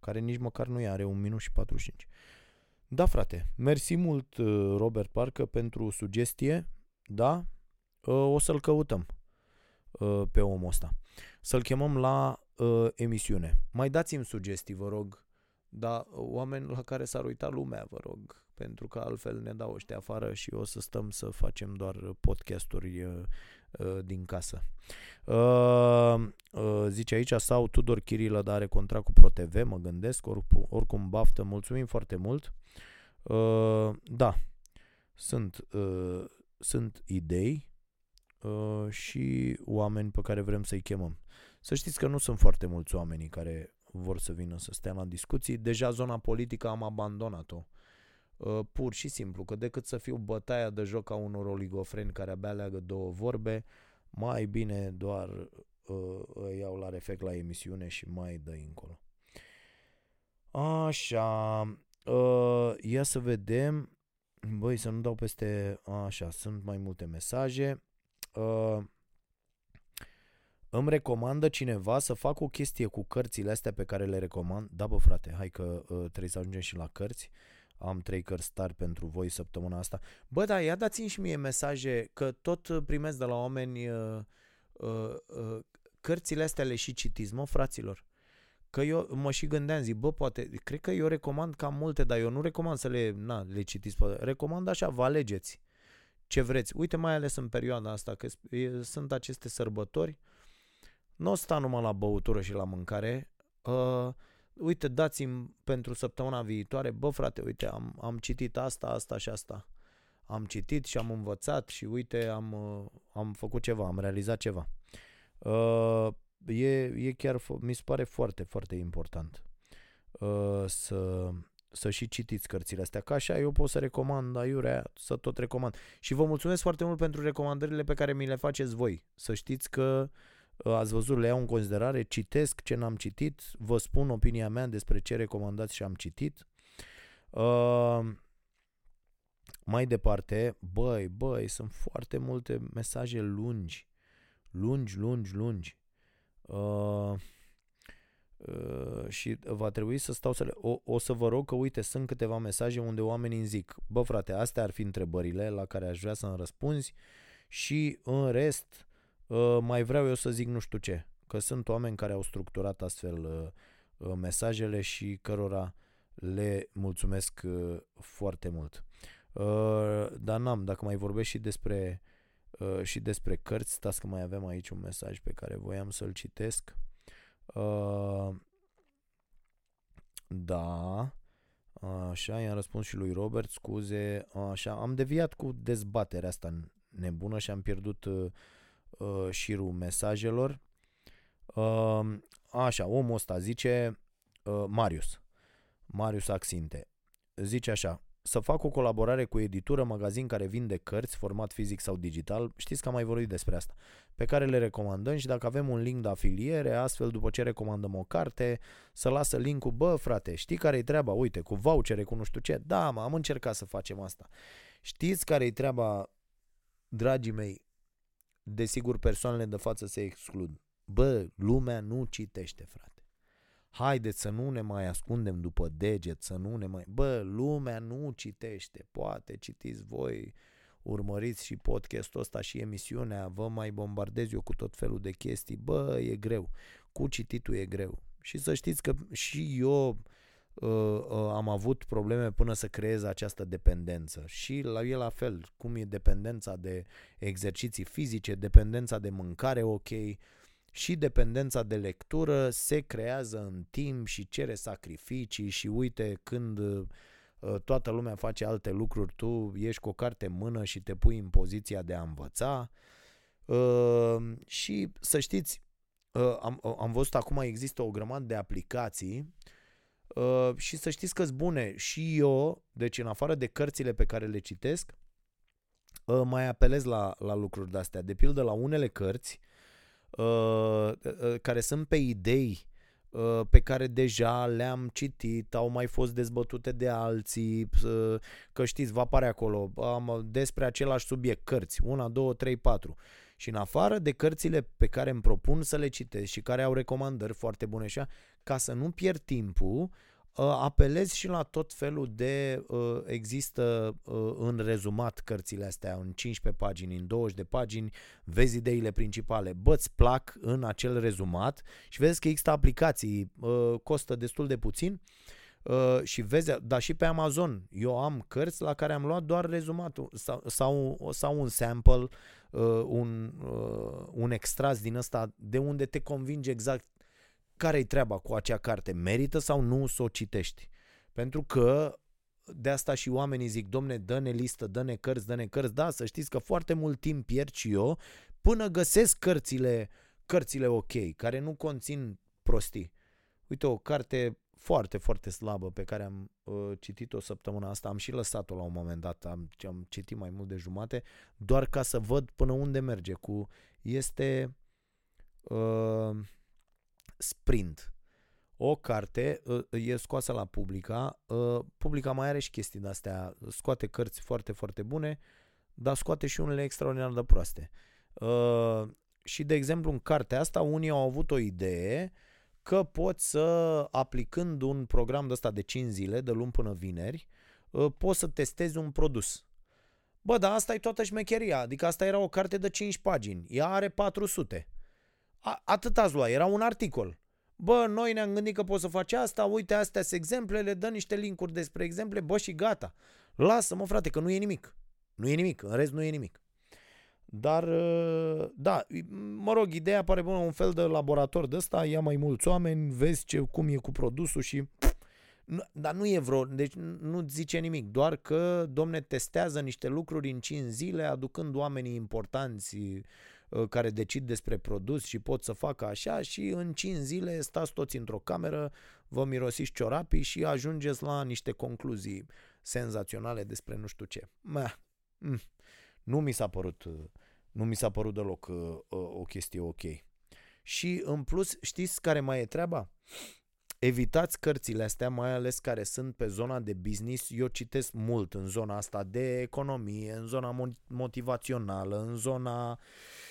care nici măcar nu e, are 1 minut și 45. Da, frate, mersi mult, uh, Robert Parcă, pentru sugestie, da? Uh, o să-l căutăm uh, pe omul ăsta. Să-l chemăm la uh, emisiune. Mai dați-mi sugestii, vă rog, dar oameni la care s-ar uita lumea, vă rog, pentru că altfel ne dau ăștia afară și o să stăm să facem doar podcasturi uh, uh, din casă. Uh, uh, zice aici sau Tudor Chirilă, dar are contract cu ProTV, mă gândesc, oricum, oricum baftă, mulțumim foarte mult. Uh, da, Sunt, uh, sunt idei uh, și oameni pe care vrem să-i chemăm. Să știți că nu sunt foarte mulți oamenii care vor să vină să stea la discuții. Deja zona politică am abandonat-o. Uh, pur și simplu, că decât să fiu bătaia de joc a unor oligofreni care abia leagă două vorbe, mai bine doar uh, îi iau la refect la emisiune și mai dă încolo. Așa, uh, ia să vedem. Băi, să nu dau peste... Așa, sunt mai multe mesaje. Uh, îmi recomandă cineva să fac o chestie cu cărțile astea pe care le recomand. Da, bă, frate, hai că uh, trebuie să ajungem și la cărți. Am trei cărți tari pentru voi săptămâna asta. Bă, da, ia dați-mi și mie mesaje, că tot primesc de la oameni uh, uh, uh, cărțile astea le și citiți, mă, fraților. Că eu mă și gândeam, zic, bă, poate, cred că eu recomand cam multe, dar eu nu recomand să le, na, le citiți, poate. recomand așa, vă alegeți ce vreți. Uite, mai ales în perioada asta, că sunt aceste sărbători, nu o sta numai la băutură și la mâncare, uh, uite, dați-mi pentru săptămâna viitoare, bă, frate, uite, am, am citit asta, asta și asta. Am citit și am învățat și uite, am, uh, am făcut ceva, am realizat ceva. Uh, e, e chiar, mi se pare foarte, foarte important uh, să, să și citiți cărțile astea. Ca așa eu pot să recomand aiurea, să tot recomand. Și vă mulțumesc foarte mult pentru recomandările pe care mi le faceți voi. Să știți că uh, ați văzut, le iau în considerare, citesc ce n-am citit, vă spun opinia mea despre ce recomandați și am citit. Uh, mai departe, băi, băi, sunt foarte multe mesaje lungi, lungi, lungi, lungi. Uh, uh, și va trebui să stau să le... O, o să vă rog că, uite, sunt câteva mesaje unde oamenii îmi zic, bă frate, astea ar fi întrebările la care aș vrea să-mi răspunzi și în rest uh, mai vreau eu să zic nu știu ce. Că sunt oameni care au structurat astfel uh, uh mesajele și cărora le mulțumesc uh, foarte mult. Uh, dar n-am, dacă mai vorbesc și despre uh, și despre cărți, stați că mai avem aici un mesaj pe care voiam să-l citesc. Uh, da, așa, i-am răspuns și lui Robert, scuze, așa, am deviat cu dezbaterea asta nebună și am pierdut uh, uh, șirul mesajelor. Uh, așa, omul ăsta zice, uh, Marius, Marius Axinte, zice așa, să fac o colaborare cu editură, magazin care vinde cărți, format fizic sau digital, știți că am mai vorbit despre asta, pe care le recomandăm și dacă avem un link de afiliere, astfel după ce recomandăm o carte, să lasă linkul, bă frate, știi care-i treaba? Uite, cu vouchere, cu nu știu ce, da, mă, am încercat să facem asta. Știți care-i treaba, dragii mei, desigur persoanele de față se exclud. Bă, lumea nu citește, frate. Haideți să nu ne mai ascundem după deget, să nu ne mai... Bă, lumea nu citește, poate citiți voi, urmăriți și podcastul ăsta și emisiunea, vă mai bombardez eu cu tot felul de chestii. Bă, e greu, cu cititul e greu. Și să știți că și eu uh, uh, am avut probleme până să creez această dependență. Și la el la fel, cum e dependența de exerciții fizice, dependența de mâncare ok, și dependența de lectură se creează în timp și cere sacrificii și uite când uh, toată lumea face alte lucruri, tu ești cu o carte în mână și te pui în poziția de a învăța. Uh, și să știți, uh, am, am văzut acum există o grămadă de aplicații și să știți că sunt bune. Și eu, deci în afară de cărțile pe care le citesc, mai apelez la, la lucruri de-astea. De pildă la unele cărți, Uh, uh, care sunt pe idei uh, pe care deja le-am citit, au mai fost dezbătute de alții, uh, că știți, va apare acolo am, despre același subiect, cărți, una, două, trei, patru. Și în afară de cărțile pe care îmi propun să le citesc și care au recomandări foarte bune așa, ca să nu pierd timpul, Uh, apelez și la tot felul de uh, există uh, în rezumat cărțile astea în 15 pagini, în 20 de pagini, vezi ideile principale. Bă, îți plac în acel rezumat și vezi că există aplicații, costă destul de puțin și vezi, dar și pe Amazon. Eu am cărți la care am luat doar rezumatul sau, sau, sau un sample, un, un extras din ăsta de unde te convinge exact care-i treaba cu acea carte? Merită sau nu să o citești? Pentru că de asta și oamenii zic, domne, dă-ne listă, dă-ne cărți, dă-ne cărți. Da, să știți că foarte mult timp pierd și eu până găsesc cărțile, cărțile ok, care nu conțin prostii. Uite, o carte foarte, foarte slabă pe care am uh, citit-o săptămâna asta, am și lăsat-o la un moment dat, am, am citit mai mult de jumate, doar ca să văd până unde merge cu, este uh, Sprint. O carte uh, e scoasă la Publica, uh, Publica mai are și chestii de-astea, scoate cărți foarte, foarte bune, dar scoate și unele extraordinar de proaste. Uh, și, de exemplu, în cartea asta, unii au avut o idee uh, că poți să, aplicând un program de ăsta de 5 zile, de luni până vineri, ă, poți să testezi un produs. Bă, dar asta e toată șmecheria, adică asta era o carte de 5 pagini, ea are 400. A, atât ați luat, era un articol. Bă, noi ne-am gândit că poți să faci asta, uite astea sunt exemplele, dă niște linkuri despre exemple, bă și gata. Lasă-mă frate că nu e nimic. Nu e nimic, în rest nu e nimic. Dar, uh, da, mă rog, ideea pare bună, un fel de laborator de ăsta, ia mai mulți oameni, vezi ce, cum e cu produsul și... Nu, dar nu e vreo, deci nu zice nimic, doar că, domne, testează niște lucruri în 5 zile, aducând oamenii importanți uh, care decid despre produs și pot să facă așa și în 5 zile stați toți într-o cameră, vă mirosiți ciorapii și ajungeți la niște concluzii senzaționale despre nu știu ce. Meh. Mm. Nu mi s-a părut uh, nu mi s-a părut deloc uh, uh, o chestie ok. Și în plus, știți care mai e treaba? Evitați cărțile astea, mai ales care sunt pe zona de business. Eu citesc mult în zona asta de economie, în zona motivațională, în zona uh,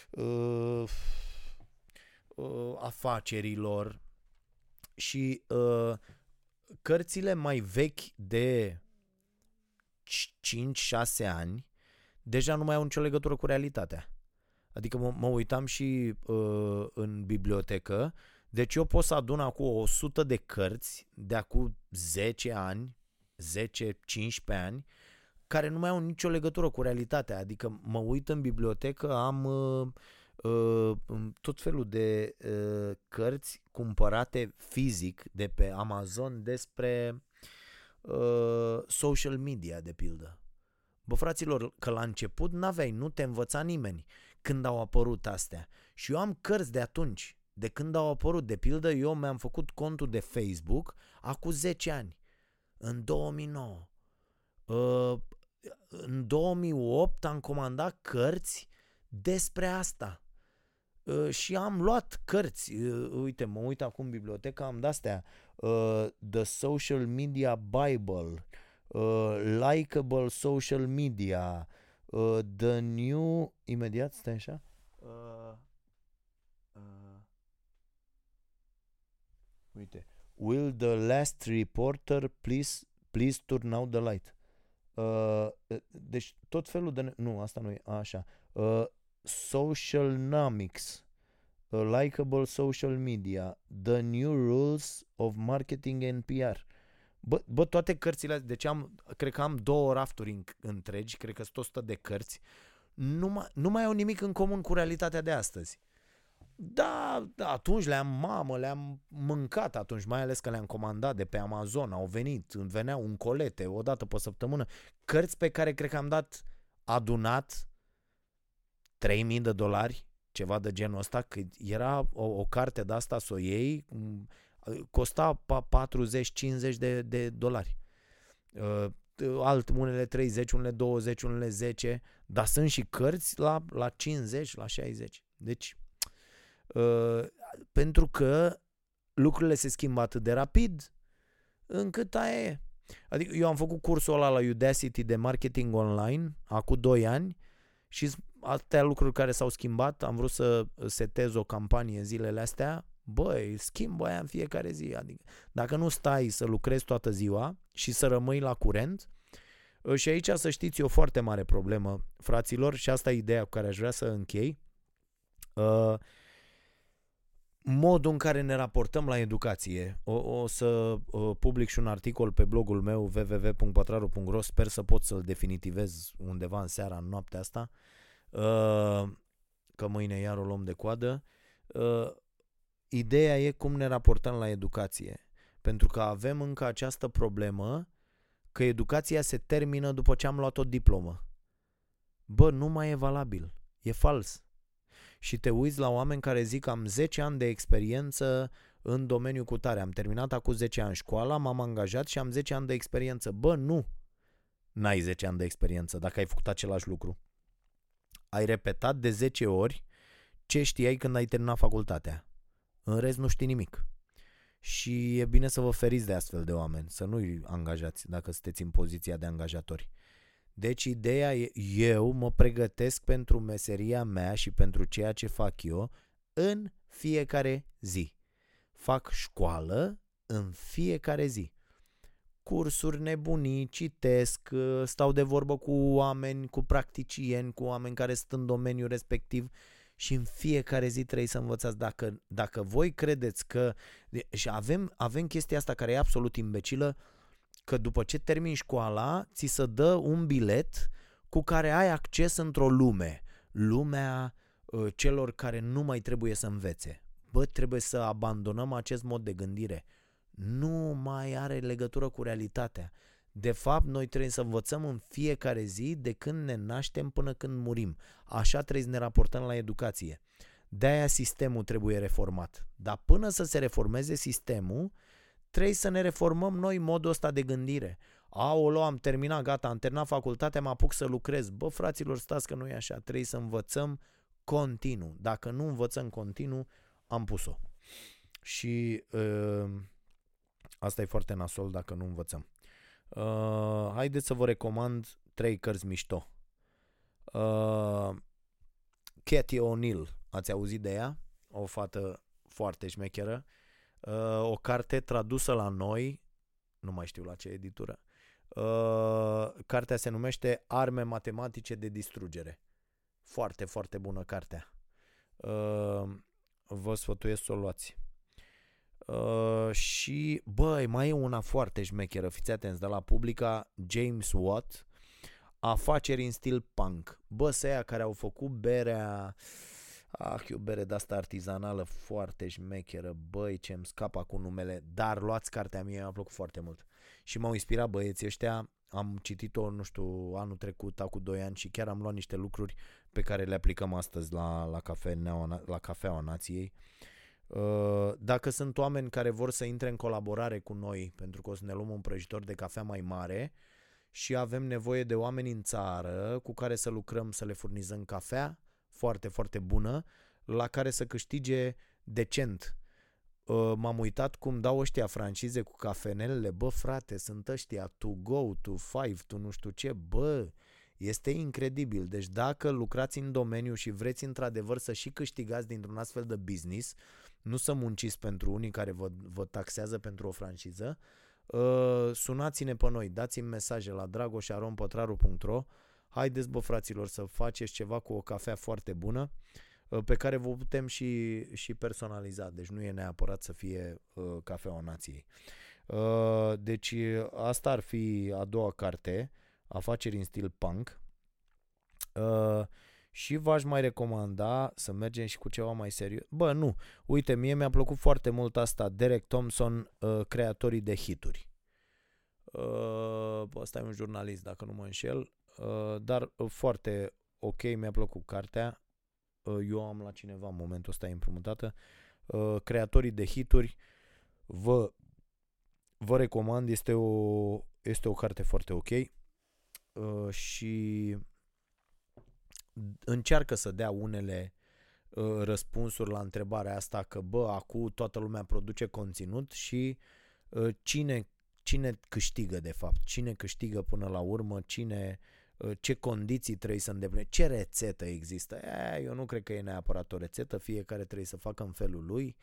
uh, afacerilor și uh, cărțile mai vechi de 5-6 ani deja nu mai au nicio legătură cu realitatea. Adică mă, mă uitam și uh, în bibliotecă, deci eu pot să adun acum 100 de cărți de acum 10 ani, 10-15 ani, care nu mai au nicio legătură cu realitatea. Adică mă uit în bibliotecă, am uh, uh, tot felul de uh, cărți cumpărate fizic de pe Amazon despre uh, social media, de pildă. Bă, fraților, că la început n-aveai, nu te învăța nimeni când au apărut astea. Și eu am cărți de atunci, de când au apărut. De pildă, eu mi-am făcut contul de Facebook acum 10 ani, în 2009. Uh, în 2008 am comandat cărți despre asta. Uh, și am luat cărți. Uh, uite, mă uit acum în bibliotecă, am de-astea. Uh, The Social Media Bible uh, likable social media, uh, the new, imediat, stai așa, uh, uh, uite, will the last reporter please, please turn out the light. Uh, deci tot felul de, nu, asta nu e, așa, uh, socialnomics, uh, likable social media, the new rules of marketing and PR. Bă, bă, toate cărțile, deci am, cred că am două rafturi întregi, cred că sunt 100 de cărți, nu mai, nu mai au nimic în comun cu realitatea de astăzi. Da, da, atunci le-am, mamă, le-am mâncat atunci, mai ales că le-am comandat de pe Amazon, au venit, veneau un colete o dată pe săptămână, cărți pe care cred că am dat adunat 3000 de dolari, ceva de genul ăsta, că era o, o carte de asta să o iei, costa 40-50 de, de dolari. Uh, alt, unele 30, unele 20, unele 10, dar sunt și cărți la, la 50, la 60. Deci, uh, pentru că lucrurile se schimbă atât de rapid, încât aia e. Adică eu am făcut cursul ăla la Udacity de marketing online acum 2 ani și atâtea lucruri care s-au schimbat, am vrut să setez o campanie zilele astea băi, schimbă aia în fiecare zi. Adică, dacă nu stai să lucrezi toată ziua și să rămâi la curent, ă, și aici să știți, e o foarte mare problemă, fraților, și asta e ideea cu care aș vrea să închei. Uh, modul în care ne raportăm la educație. O, o să uh, public și un articol pe blogul meu www.patraru.ro Sper să pot să-l definitivez undeva în seara, în noaptea asta, uh, că mâine iar o luăm de coadă. Uh, Ideea e cum ne raportăm la educație. Pentru că avem încă această problemă că educația se termină după ce am luat o diplomă. Bă, nu mai e valabil. E fals. Și te uiți la oameni care zic am 10 ani de experiență în domeniul cu tare. Am terminat acum 10 ani școala, m-am angajat și am 10 ani de experiență. Bă, nu. N-ai 10 ani de experiență dacă ai făcut același lucru. Ai repetat de 10 ori ce știai când ai terminat facultatea. În rest nu știi nimic. Și e bine să vă feriți de astfel de oameni, să nu-i angajați dacă sunteți în poziția de angajatori. Deci ideea e, eu mă pregătesc pentru meseria mea și pentru ceea ce fac eu în fiecare zi. Fac școală în fiecare zi. Cursuri nebunii, citesc, stau de vorbă cu oameni, cu practicieni, cu oameni care sunt în domeniul respectiv și în fiecare zi trebuie să învățați. Dacă, dacă voi credeți că... Și avem, avem chestia asta care e absolut imbecilă, că după ce termini școala, ți se dă un bilet cu care ai acces într-o lume. Lumea uh, celor care nu mai trebuie să învețe. Bă, trebuie să abandonăm acest mod de gândire. Nu mai are legătură cu realitatea. De fapt, noi trebuie să învățăm în fiecare zi de când ne naștem până când murim. Așa trebuie să ne raportăm la educație. De-aia sistemul trebuie reformat. Dar până să se reformeze sistemul, trebuie să ne reformăm noi modul ăsta de gândire. Aolo, am terminat, gata, am terminat facultatea, mă apuc să lucrez. Bă, fraților, stați că nu e așa. Trebuie să învățăm continuu. Dacă nu învățăm continuu, am pus-o. Și uh, asta e foarte nasol dacă nu învățăm. Uh, haideți să vă recomand trei cărți mișto. Uh, Katie O'Neill, ați auzit de ea? O fată foarte șmecheră. Uh, o carte tradusă la noi, nu mai știu la ce editură. Uh, cartea se numește Arme matematice de distrugere. Foarte, foarte bună cartea. Uh, vă sfătuiesc să o luați. Uh, și, băi, mai e una foarte șmecheră, fiți atenți, de la publica James Watt, afaceri în stil punk. Bă, aia care au făcut berea, ah, e o bere de asta artizanală foarte șmecheră, băi, ce îmi scapă cu numele, dar luați cartea mie, mi-a plăcut foarte mult. Și m-au inspirat băieții ăștia, am citit-o, nu știu, anul trecut, acum 2 ani și chiar am luat niște lucruri pe care le aplicăm astăzi la, la, cafea, la cafeaua nației. Uh, dacă sunt oameni care vor să intre în colaborare cu noi, pentru că o să ne luăm un prăjitor de cafea mai mare și avem nevoie de oameni în țară cu care să lucrăm, să le furnizăm cafea foarte, foarte bună, la care să câștige decent. Uh, m-am uitat cum dau ăștia francize cu cafenelele, bă frate, sunt ăștia to go, to five, to nu știu ce, bă, este incredibil. Deci dacă lucrați în domeniu și vreți într-adevăr să și câștigați dintr-un astfel de business, nu să munciți pentru unii care vă, vă taxează pentru o franciză, uh, sunați-ne pe noi, dați-mi mesaje la dragoșarompătraru.ro Haideți, bă, fraților, să faceți ceva cu o cafea foarte bună uh, pe care vă putem și, și personaliza. Deci nu e neapărat să fie uh, cafeaua nației. Uh, deci asta ar fi a doua carte, Afaceri în stil punk. Uh, și v-aș mai recomanda să mergem și cu ceva mai serios. Bă, nu. Uite, mie mi-a plăcut foarte mult asta. Derek Thompson, uh, creatorii de hituri. Uh, ăsta e un jurnalist, dacă nu mă înșel. Uh, dar uh, foarte ok, mi-a plăcut cartea. Uh, eu am la cineva în momentul ăsta împrumutată. Uh, creatorii de hituri. Vă, vă recomand, este o, este o carte foarte ok. Uh, și încearcă să dea unele uh, răspunsuri la întrebarea asta că bă, acum toată lumea produce conținut și uh, cine, cine câștigă de fapt, cine câștigă până la urmă, cine uh, ce condiții trebuie să îndeplinească, ce rețetă există. E, eu nu cred că e neapărat o rețetă, fiecare trebuie să facă în felul lui,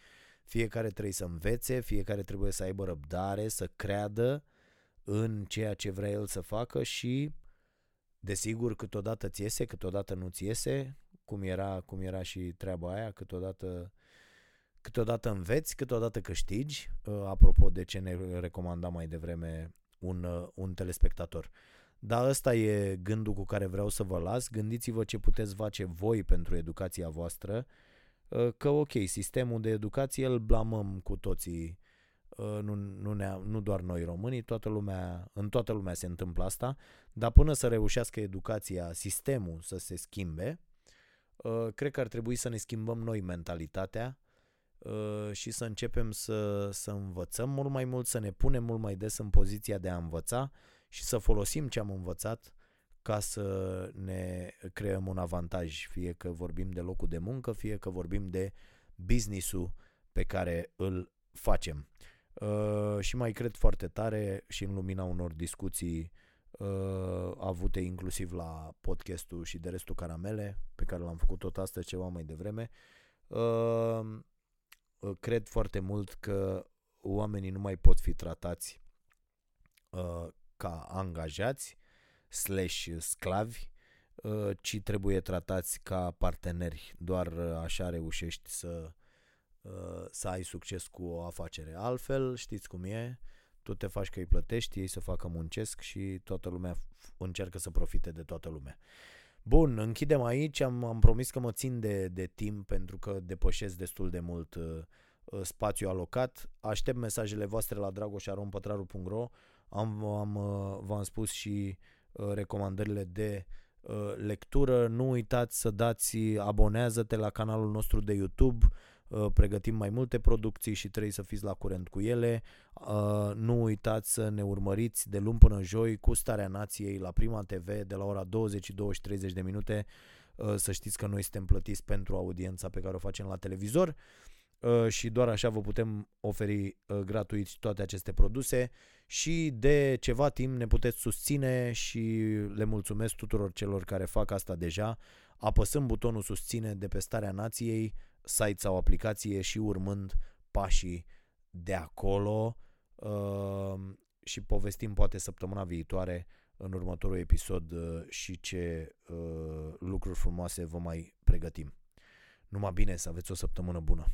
fiecare trebuie să învețe, fiecare trebuie să aibă răbdare, să creadă în ceea ce vrea el să facă și Desigur, câteodată ți iese, câteodată nu ți iese, cum era, cum era și treaba aia, câteodată, câteodată înveți, câteodată câștigi, uh, apropo de ce ne recomanda mai devreme un, uh, un telespectator. Dar ăsta e gândul cu care vreau să vă las. Gândiți-vă ce puteți face voi pentru educația voastră, uh, că ok, sistemul de educație îl blamăm cu toții. Uh, nu, nu, ne, nu doar noi românii, toată lumea, în toată lumea se întâmplă asta, dar până să reușească educația, sistemul să se schimbe, uh, cred că ar trebui să ne schimbăm noi mentalitatea uh, și să începem să, să învățăm mult mai mult, să ne punem mult mai des în poziția de a învăța și să folosim ce am învățat ca să ne creăm un avantaj, fie că vorbim de locul de muncă, fie că vorbim de businessul pe care îl facem. Uh, și mai cred foarte tare și în lumina unor discuții uh, avute inclusiv la podcastul și de restul caramele, pe care l-am făcut tot astăzi ceva mai devreme, uh, uh, cred foarte mult că oamenii nu mai pot fi tratați uh, ca angajați slash sclavi, uh, ci trebuie tratați ca parteneri. Doar uh, așa reușești să, uh, să ai succes cu o afacere. Altfel, știți cum e, tu te faci că îi plătești, ei să facă muncesc și toată lumea încearcă să profite de toată lumea. Bun, închidem aici, am, am promis că mă țin de, de timp pentru că depășesc destul de mult uh, spațiu alocat. Aștept mesajele voastre la dragoșarompătraru.ro am, am, v-am spus și Uh, recomandările de uh, lectură. Nu uitați să dați abonează-te la canalul nostru de YouTube. Uh, pregătim mai multe producții și trebuie să fiți la curent cu ele. Nu uitați să ne urmăriți de luni până joi cu Starea Nației la Prima TV de la ora 22 și 30 de minute. Să știți că noi suntem plătiți pentru audiența pe care o facem la televizor și doar așa vă putem oferi gratuit toate aceste produse și de ceva timp ne puteți susține și le mulțumesc tuturor celor care fac asta deja, apăsând butonul susține de pe starea nației, site sau aplicație și urmând pașii de acolo uh, și povestim poate săptămâna viitoare în următorul episod uh, și ce uh, lucruri frumoase vă mai pregătim. Numai bine să aveți o săptămână bună!